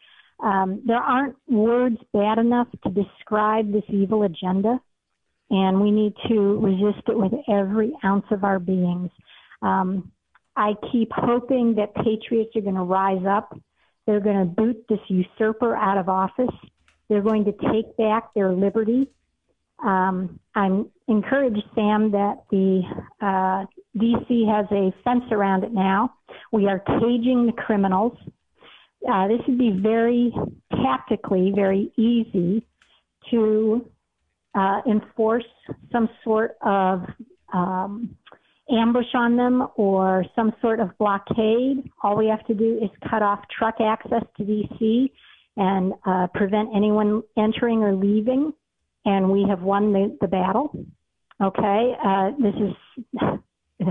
Um, there aren't words bad enough to describe this evil agenda, and we need to resist it with every ounce of our beings. Um, I keep hoping that patriots are going to rise up. They're going to boot this usurper out of office. They're going to take back their liberty. Um, I'm encouraged, Sam, that the uh, DC has a fence around it now. We are caging the criminals. Uh, this would be very tactically very easy to uh, enforce some sort of um, ambush on them or some sort of blockade. All we have to do is cut off truck access to DC and uh, prevent anyone entering or leaving, and we have won the, the battle. Okay, uh, this is.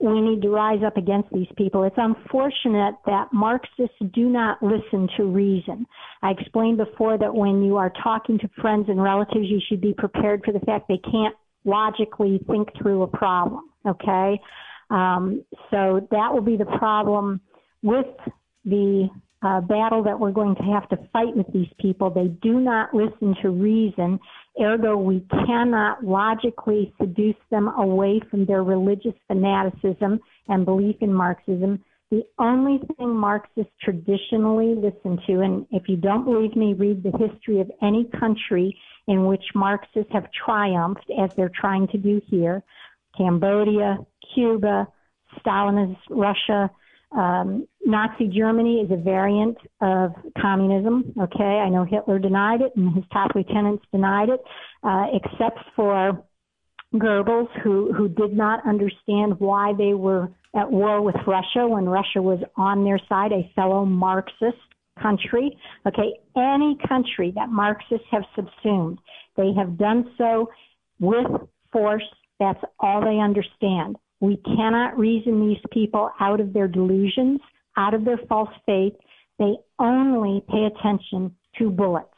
We need to rise up against these people. It's unfortunate that Marxists do not listen to reason. I explained before that when you are talking to friends and relatives, you should be prepared for the fact they can't logically think through a problem. Okay. Um, so that will be the problem with the uh, battle that we're going to have to fight with these people. They do not listen to reason. Ergo, we cannot logically seduce them away from their religious fanaticism and belief in Marxism. The only thing Marxists traditionally listen to, and if you don't believe me, read the history of any country in which Marxists have triumphed, as they're trying to do here. Cambodia, Cuba, Stalinist Russia, um, Nazi Germany is a variant of communism. Okay, I know Hitler denied it and his top lieutenants denied it, uh, except for Goebbels, who who did not understand why they were at war with Russia when Russia was on their side, a fellow Marxist country. Okay, any country that Marxists have subsumed, they have done so with force that's all they understand. We cannot reason these people out of their delusions, out of their false faith. They only pay attention to bullets.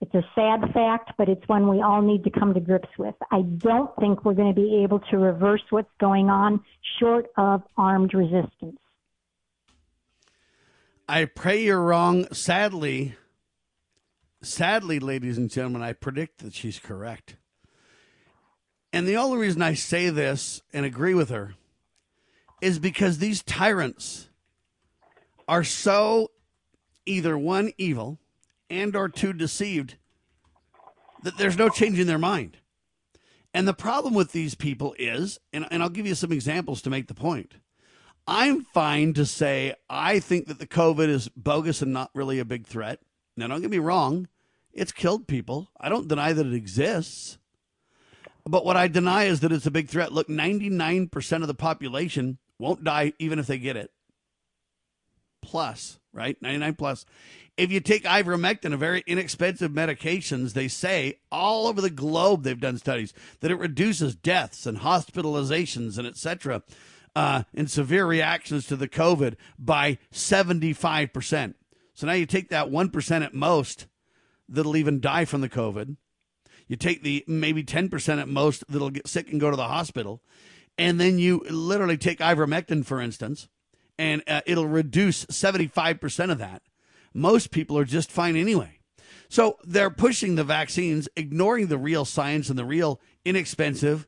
It's a sad fact, but it's one we all need to come to grips with. I don't think we're going to be able to reverse what's going on short of armed resistance. I pray you're wrong. Sadly, sadly, ladies and gentlemen, I predict that she's correct. And the only reason I say this and agree with her is because these tyrants are so either one evil and or two deceived that there's no changing their mind. And the problem with these people is, and, and I'll give you some examples to make the point. I'm fine to say I think that the COVID is bogus and not really a big threat. Now, don't get me wrong, it's killed people. I don't deny that it exists. But what I deny is that it's a big threat. Look, 99% of the population won't die even if they get it. Plus, right? 99 plus. If you take ivermectin, a very inexpensive medications, they say all over the globe they've done studies that it reduces deaths and hospitalizations and etc. Uh, severe reactions to the COVID by 75%. So now you take that 1% at most that'll even die from the COVID you take the maybe 10% at most that'll get sick and go to the hospital. And then you literally take ivermectin, for instance, and uh, it'll reduce 75% of that. Most people are just fine anyway. So they're pushing the vaccines, ignoring the real science and the real inexpensive,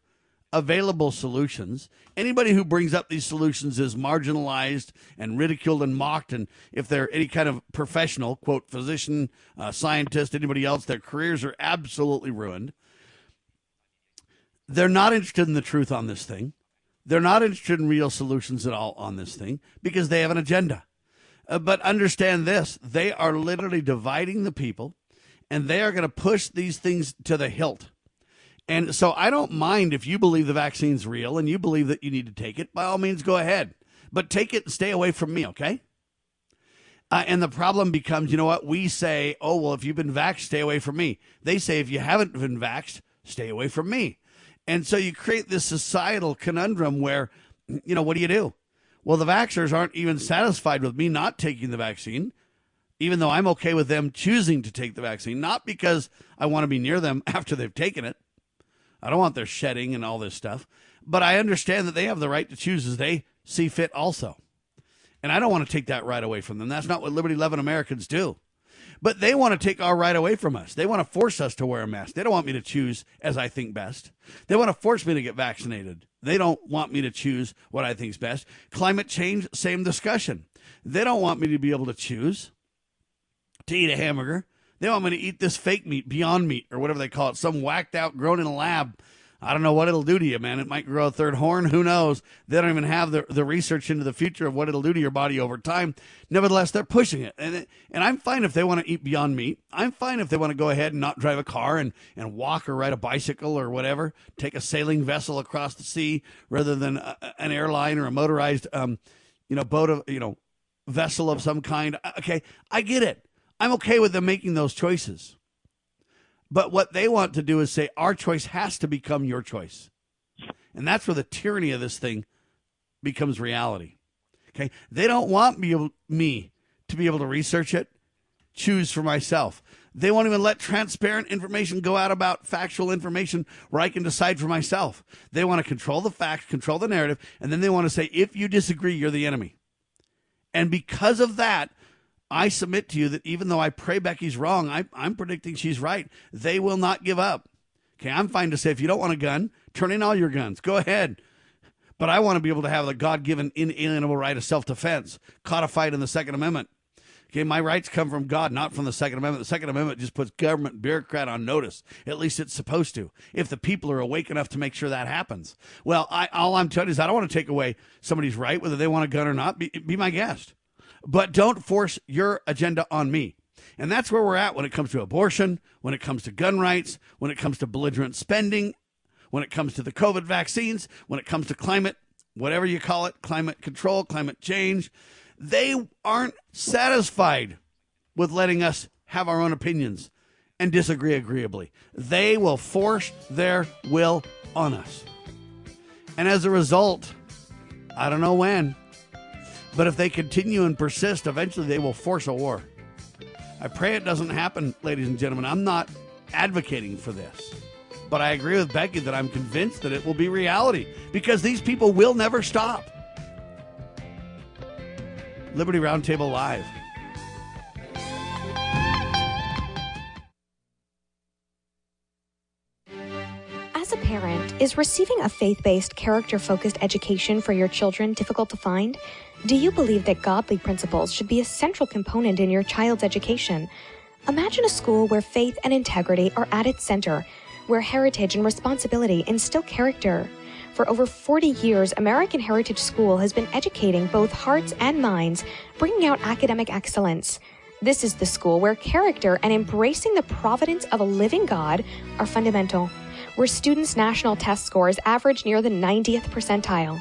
available solutions. Anybody who brings up these solutions is marginalized and ridiculed and mocked. And if they're any kind of professional, quote, physician, uh, scientist, anybody else, their careers are absolutely ruined. They're not interested in the truth on this thing. They're not interested in real solutions at all on this thing because they have an agenda. Uh, but understand this they are literally dividing the people and they are going to push these things to the hilt. And so I don't mind if you believe the vaccine's real and you believe that you need to take it, by all means, go ahead. But take it and stay away from me, okay? Uh, and the problem becomes, you know what? We say, oh, well, if you've been vaxxed, stay away from me. They say, if you haven't been vaxxed, stay away from me. And so you create this societal conundrum where, you know, what do you do? Well, the vaxxers aren't even satisfied with me not taking the vaccine, even though I'm okay with them choosing to take the vaccine, not because I want to be near them after they've taken it. I don't want their shedding and all this stuff, but I understand that they have the right to choose as they see fit also. And I don't want to take that right away from them. That's not what liberty loving Americans do. But they want to take our right away from us. They want to force us to wear a mask. They don't want me to choose as I think best. They want to force me to get vaccinated. They don't want me to choose what I think is best. Climate change, same discussion. They don't want me to be able to choose to eat a hamburger. They want me to eat this fake meat, Beyond Meat, or whatever they call it, some whacked out, grown in a lab I don't know what it'll do to you, man. It might grow a third horn. Who knows? They don't even have the, the research into the future of what it'll do to your body over time. Nevertheless, they're pushing it. And, and I'm fine if they want to eat Beyond Meat. I'm fine if they want to go ahead and not drive a car and, and walk or ride a bicycle or whatever, take a sailing vessel across the sea rather than a, an airline or a motorized, um, you know, boat of, you know, vessel of some kind. Okay, I get it. I'm okay with them making those choices. But what they want to do is say our choice has to become your choice. And that's where the tyranny of this thing becomes reality. Okay? They don't want me, me to be able to research it, choose for myself. They won't even let transparent information go out about factual information where I can decide for myself. They want to control the facts, control the narrative, and then they want to say, if you disagree, you're the enemy. And because of that, I submit to you that even though I pray Becky's wrong, I, I'm predicting she's right. They will not give up. Okay, I'm fine to say if you don't want a gun, turn in all your guns. Go ahead. But I want to be able to have the God given inalienable right of self defense codified in the Second Amendment. Okay, my rights come from God, not from the Second Amendment. The Second Amendment just puts government bureaucrat on notice. At least it's supposed to, if the people are awake enough to make sure that happens. Well, I, all I'm telling you is I don't want to take away somebody's right, whether they want a gun or not. Be, be my guest but don't force your agenda on me. And that's where we're at when it comes to abortion, when it comes to gun rights, when it comes to belligerent spending, when it comes to the COVID vaccines, when it comes to climate, whatever you call it, climate control, climate change. They aren't satisfied with letting us have our own opinions and disagree agreeably. They will force their will on us. And as a result, I don't know when, but if they continue and persist, eventually they will force a war. I pray it doesn't happen, ladies and gentlemen. I'm not advocating for this. But I agree with Becky that I'm convinced that it will be reality because these people will never stop. Liberty Roundtable Live. As a parent, is receiving a faith based, character focused education for your children difficult to find? Do you believe that godly principles should be a central component in your child's education? Imagine a school where faith and integrity are at its center, where heritage and responsibility instill character. For over 40 years, American Heritage School has been educating both hearts and minds, bringing out academic excellence. This is the school where character and embracing the providence of a living God are fundamental, where students' national test scores average near the 90th percentile.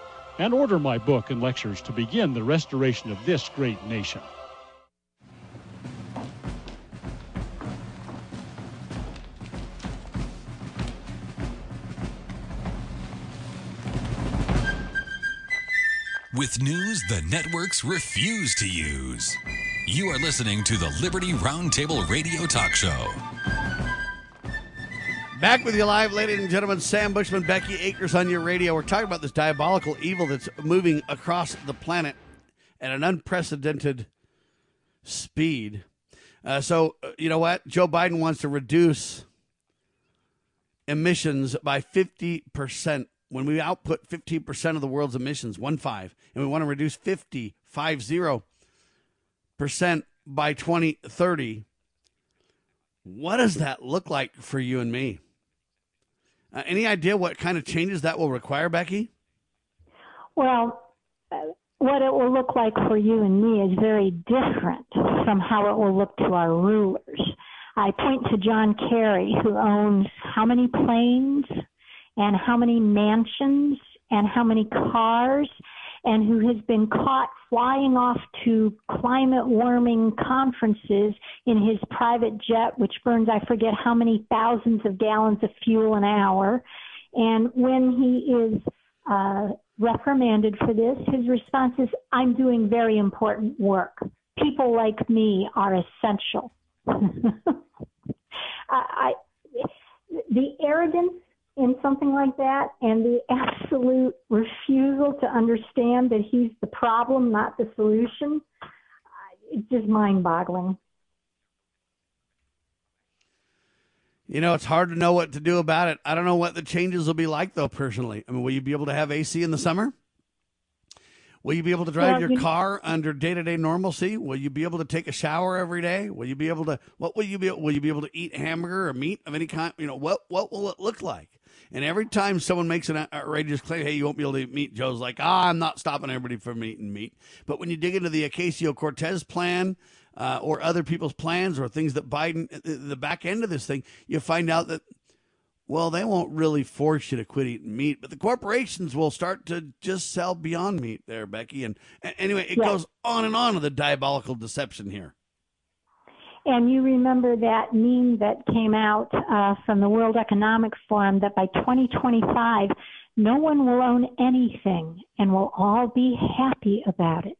and order my book and lectures to begin the restoration of this great nation. With news the networks refuse to use. You are listening to the Liberty Roundtable Radio Talk Show. Back with you live, ladies and gentlemen. Sam Bushman, Becky Akers on your radio. We're talking about this diabolical evil that's moving across the planet at an unprecedented speed. Uh, so, uh, you know what? Joe Biden wants to reduce emissions by 50% when we output 15% of the world's emissions, one five, and we want to reduce 50, five zero percent by 2030, what does that look like for you and me? Uh, any idea what kind of changes that will require, Becky? Well, uh, what it will look like for you and me is very different from how it will look to our rulers. I point to John Kerry, who owns how many planes and how many mansions and how many cars and who has been caught flying off to climate warming conferences in his private jet, which burns, I forget how many thousands of gallons of fuel an hour. And when he is uh, reprimanded for this, his response is, I'm doing very important work. People like me are essential. I, I, the arrogance in something like that and the absolute refusal to understand that he's the problem, not the solution, uh, it's just mind boggling. You know, it's hard to know what to do about it. I don't know what the changes will be like, though, personally. I mean, will you be able to have AC in the summer? Will you be able to drive well, your car under day to day normalcy? Will you be able to take a shower every day? Will you be able to? What will you be? Will you be able to eat hamburger or meat of any kind? You know, what what will it look like? And every time someone makes an outrageous claim, hey, you won't be able to eat meat, Joe's like, ah, I'm not stopping everybody from eating meat. But when you dig into the Ocasio Cortez plan uh, or other people's plans or things that Biden, the back end of this thing, you find out that, well, they won't really force you to quit eating meat, but the corporations will start to just sell beyond meat there, Becky. And, and anyway, it goes on and on of the diabolical deception here. And you remember that meme that came out uh, from the World Economic Forum that by 2025, no one will own anything and we'll all be happy about it.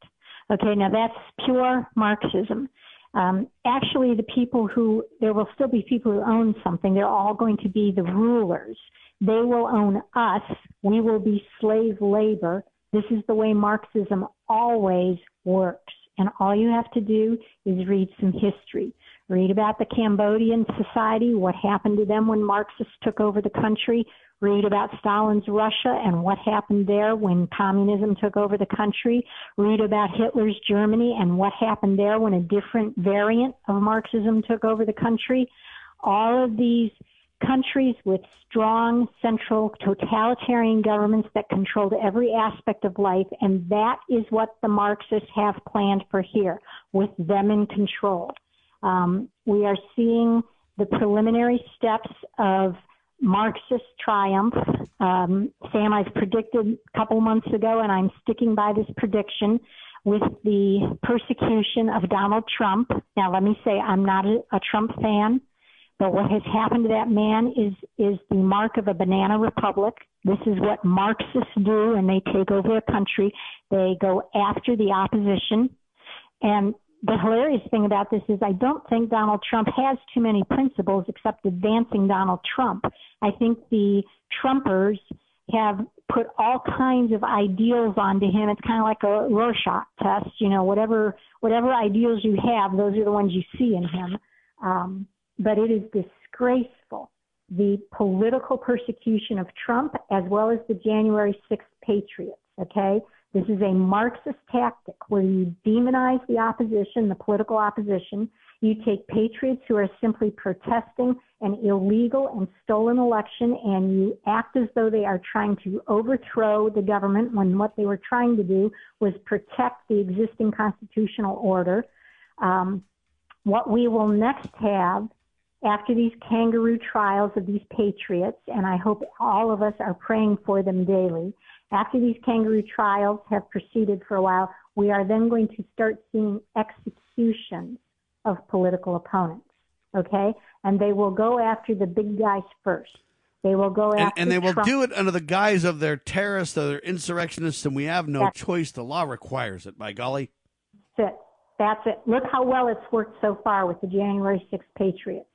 Okay, now that's pure Marxism. Um, actually, the people who, there will still be people who own something. They're all going to be the rulers. They will own us. We will be slave labor. This is the way Marxism always works. And all you have to do is read some history. Read about the Cambodian society, what happened to them when Marxists took over the country. Read about Stalin's Russia and what happened there when communism took over the country. Read about Hitler's Germany and what happened there when a different variant of Marxism took over the country. All of these countries with strong central totalitarian governments that controlled every aspect of life, and that is what the Marxists have planned for here, with them in control. Um, we are seeing the preliminary steps of Marxist triumph. Um, Sam, I've predicted a couple months ago, and I'm sticking by this prediction with the persecution of Donald Trump. Now, let me say, I'm not a, a Trump fan. But what has happened to that man is is the mark of a banana republic. This is what Marxists do, and they take over a country. They go after the opposition, and the hilarious thing about this is I don't think Donald Trump has too many principles except advancing Donald Trump. I think the Trumpers have put all kinds of ideals onto him. It's kind of like a Rorschach test, you know, whatever whatever ideals you have, those are the ones you see in him. Um, but it is disgraceful the political persecution of Trump as well as the January 6th patriots. Okay, this is a Marxist tactic where you demonize the opposition, the political opposition. You take patriots who are simply protesting an illegal and stolen election and you act as though they are trying to overthrow the government when what they were trying to do was protect the existing constitutional order. Um, what we will next have after these kangaroo trials of these patriots, and I hope all of us are praying for them daily, after these kangaroo trials have proceeded for a while, we are then going to start seeing executions of political opponents. Okay? And they will go after the big guys first. They will go and, after and they will Trump. do it under the guise of their terrorists, of their insurrectionists, and we have no That's- choice. The law requires it. By golly, That's it. That's it. Look how well it's worked so far with the January 6th Patriots.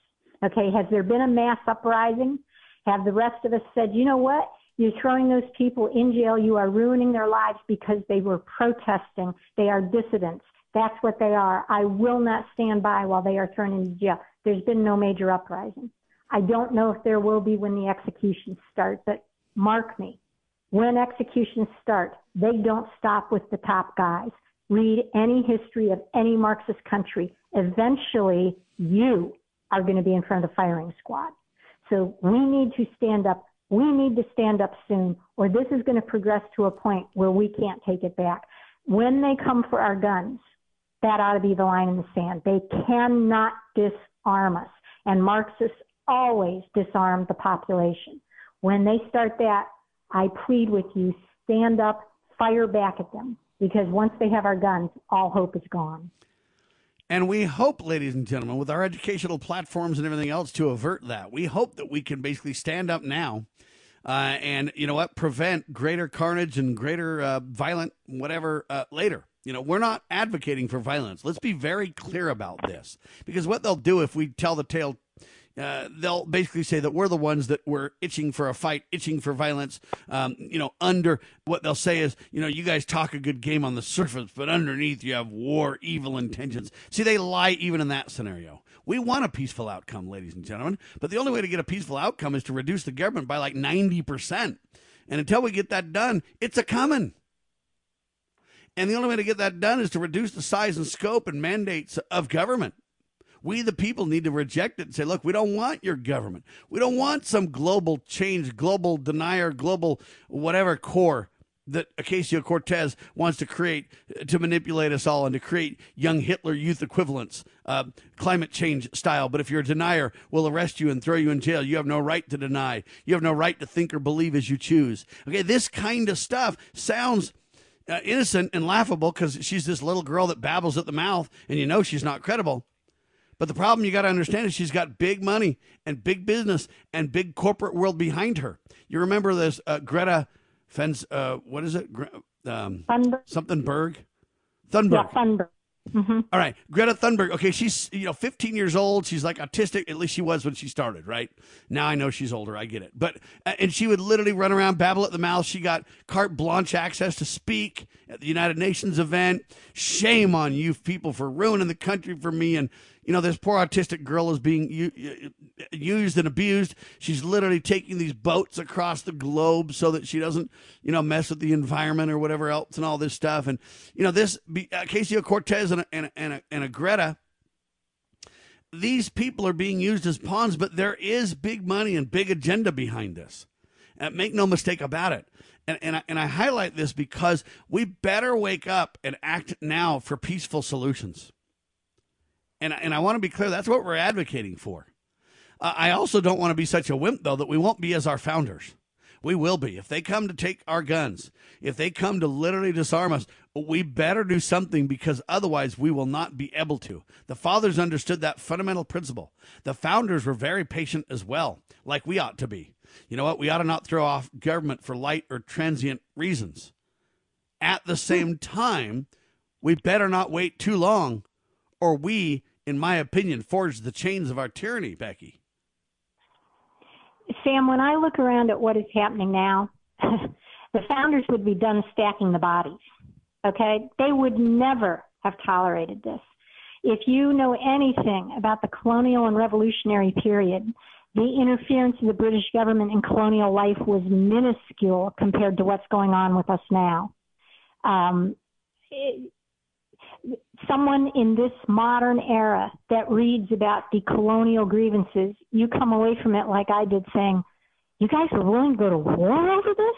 Okay, has there been a mass uprising? Have the rest of us said, you know what? You're throwing those people in jail. You are ruining their lives because they were protesting. They are dissidents. That's what they are. I will not stand by while they are thrown into jail. There's been no major uprising. I don't know if there will be when the executions start, but mark me. When executions start, they don't stop with the top guys. Read any history of any Marxist country. Eventually, you are going to be in front of the firing squad. So we need to stand up. We need to stand up soon, or this is going to progress to a point where we can't take it back. When they come for our guns, that ought to be the line in the sand. They cannot disarm us. And Marxists always disarm the population. When they start that, I plead with you, stand up, fire back at them. Because once they have our guns, all hope is gone. And we hope, ladies and gentlemen, with our educational platforms and everything else to avert that, we hope that we can basically stand up now uh, and, you know what, prevent greater carnage and greater uh, violent whatever uh, later. You know, we're not advocating for violence. Let's be very clear about this. Because what they'll do if we tell the tale uh, they'll basically say that we're the ones that were itching for a fight, itching for violence. Um, you know, under what they'll say is, you know, you guys talk a good game on the surface, but underneath you have war, evil intentions. See, they lie even in that scenario. We want a peaceful outcome, ladies and gentlemen, but the only way to get a peaceful outcome is to reduce the government by like 90%. And until we get that done, it's a coming. And the only way to get that done is to reduce the size and scope and mandates of government. We, the people, need to reject it and say, look, we don't want your government. We don't want some global change, global denier, global whatever core that Ocasio Cortez wants to create to manipulate us all and to create young Hitler youth equivalents, uh, climate change style. But if you're a denier, we'll arrest you and throw you in jail. You have no right to deny. You have no right to think or believe as you choose. Okay, this kind of stuff sounds uh, innocent and laughable because she's this little girl that babbles at the mouth and you know she's not credible. But the problem you got to understand is she's got big money and big business and big corporate world behind her. You remember this uh, Greta Fens? Uh, what is it? Um, Thunberg. Something Berg. Thunberg. Yeah, Thunberg. Mm-hmm. All right, Greta Thunberg. Okay, she's you know 15 years old. She's like autistic. At least she was when she started, right? Now I know she's older. I get it. But uh, and she would literally run around, babble at the mouth. She got carte blanche access to speak at the United Nations event. Shame on you people for ruining the country for me. And you know this poor autistic girl is being used and abused. She's literally taking these boats across the globe so that she doesn't you know mess with the environment or whatever else and all this stuff. And you know this uh, Casio Cortez and a, and a, and a, and a Greta these people are being used as pawns, but there is big money and big agenda behind this. And make no mistake about it. And, and, I, and I highlight this because we better wake up and act now for peaceful solutions. And, and I want to be clear that's what we're advocating for. Uh, I also don't want to be such a wimp, though, that we won't be as our founders. We will be. If they come to take our guns, if they come to literally disarm us, we better do something because otherwise we will not be able to. The fathers understood that fundamental principle. The founders were very patient as well, like we ought to be. You know what? We ought to not throw off government for light or transient reasons. At the same time, we better not wait too long or we, in my opinion, forged the chains of our tyranny, Becky. Sam, when I look around at what is happening now, the founders would be done stacking the bodies. Okay? They would never have tolerated this. If you know anything about the colonial and revolutionary period, the interference of the British government in colonial life was minuscule compared to what's going on with us now. Um, someone in this modern era that reads about the colonial grievances, you come away from it like I did saying, you guys are willing to go to war over this?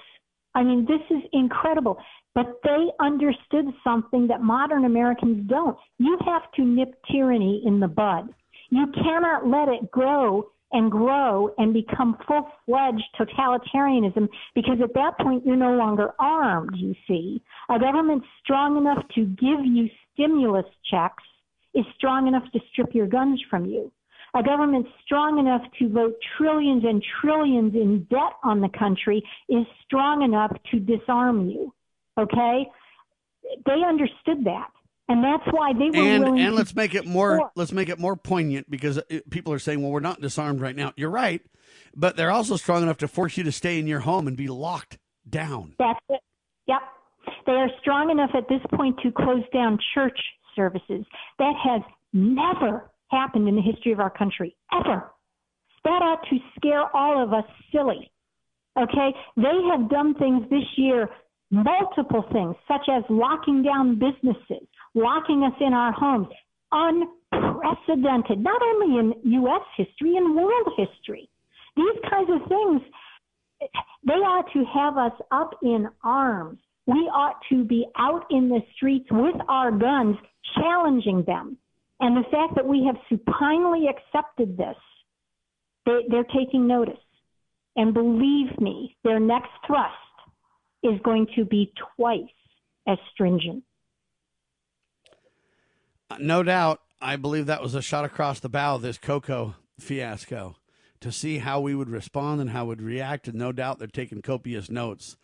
I mean, this is incredible. But they understood something that modern Americans don't. You have to nip tyranny in the bud. You cannot let it grow and grow and become full fledged totalitarianism because at that point you're no longer armed, you see. A government strong enough to give you stimulus checks is strong enough to strip your guns from you. A government strong enough to vote trillions and trillions in debt on the country is strong enough to disarm you. Okay? They understood that and that's why they were and, willing. And let's make it more. Let's make it more poignant because uh, people are saying, "Well, we're not disarmed right now." You're right, but they're also strong enough to force you to stay in your home and be locked down. That's it. Yep, they are strong enough at this point to close down church services. That has never happened in the history of our country ever. That ought to scare all of us silly. Okay, they have done things this year multiple things, such as locking down businesses, locking us in our homes. Unprecedented, not only in U.S. history, in world history. These kinds of things, they ought to have us up in arms. We ought to be out in the streets with our guns, challenging them. And the fact that we have supinely accepted this, they, they're taking notice. And believe me, their next thrust is going to be twice as stringent. No doubt. I believe that was a shot across the bow, this Coco fiasco, to see how we would respond and how we would react. And no doubt they're taking copious notes.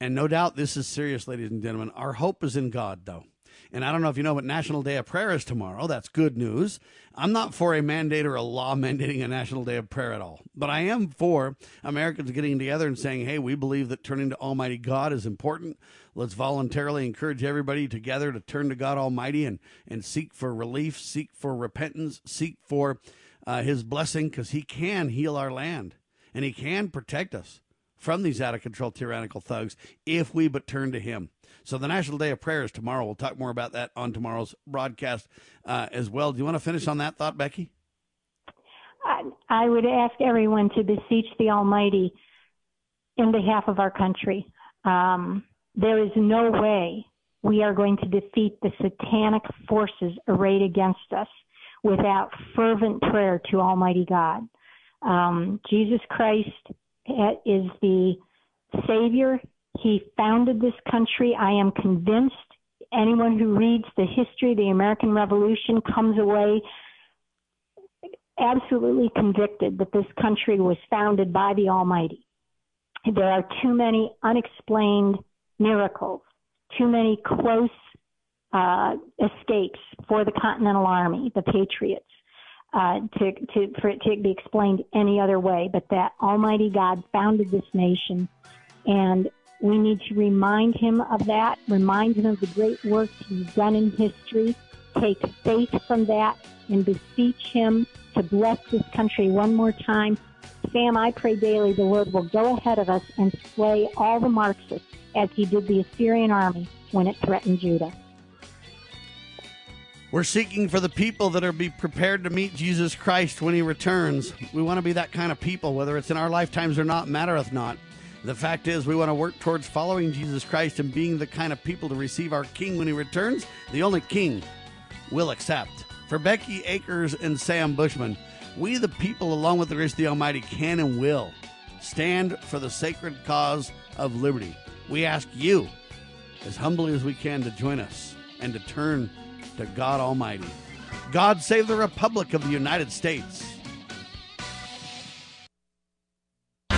And no doubt this is serious, ladies and gentlemen. Our hope is in God, though. And I don't know if you know, but National Day of Prayer is tomorrow. That's good news. I'm not for a mandate or a law mandating a National Day of Prayer at all, but I am for Americans getting together and saying, hey, we believe that turning to Almighty God is important. Let's voluntarily encourage everybody together to turn to God Almighty and, and seek for relief, seek for repentance, seek for uh, His blessing, because He can heal our land and He can protect us from these out of control tyrannical thugs if we but turn to Him. So the National Day of Prayer is tomorrow. We'll talk more about that on tomorrow's broadcast uh, as well. Do you want to finish on that thought, Becky? I, would ask everyone to beseech the Almighty in behalf of our country. Um, there is no way we are going to defeat the satanic forces arrayed against us without fervent prayer to Almighty God. Um, Jesus Christ is the Savior. He founded this country. I am convinced anyone who reads the history of the American Revolution comes away absolutely convicted that this country was founded by the Almighty. There are too many unexplained miracles, too many close uh, escapes for the Continental Army, the Patriots, uh, to, to, for it to be explained any other way, but that Almighty God founded this nation and we need to remind him of that, remind him of the great work he's done in history, take faith from that, and beseech him to bless this country one more time. Sam, I pray daily the Lord will go ahead of us and slay all the Marxists as he did the Assyrian army when it threatened Judah. We're seeking for the people that are be prepared to meet Jesus Christ when he returns. We want to be that kind of people, whether it's in our lifetimes or not, mattereth not. The fact is, we want to work towards following Jesus Christ and being the kind of people to receive our King when he returns, the only King will accept. For Becky Akers and Sam Bushman, we the people, along with the grace of the Almighty, can and will stand for the sacred cause of liberty. We ask you, as humbly as we can, to join us and to turn to God Almighty. God save the Republic of the United States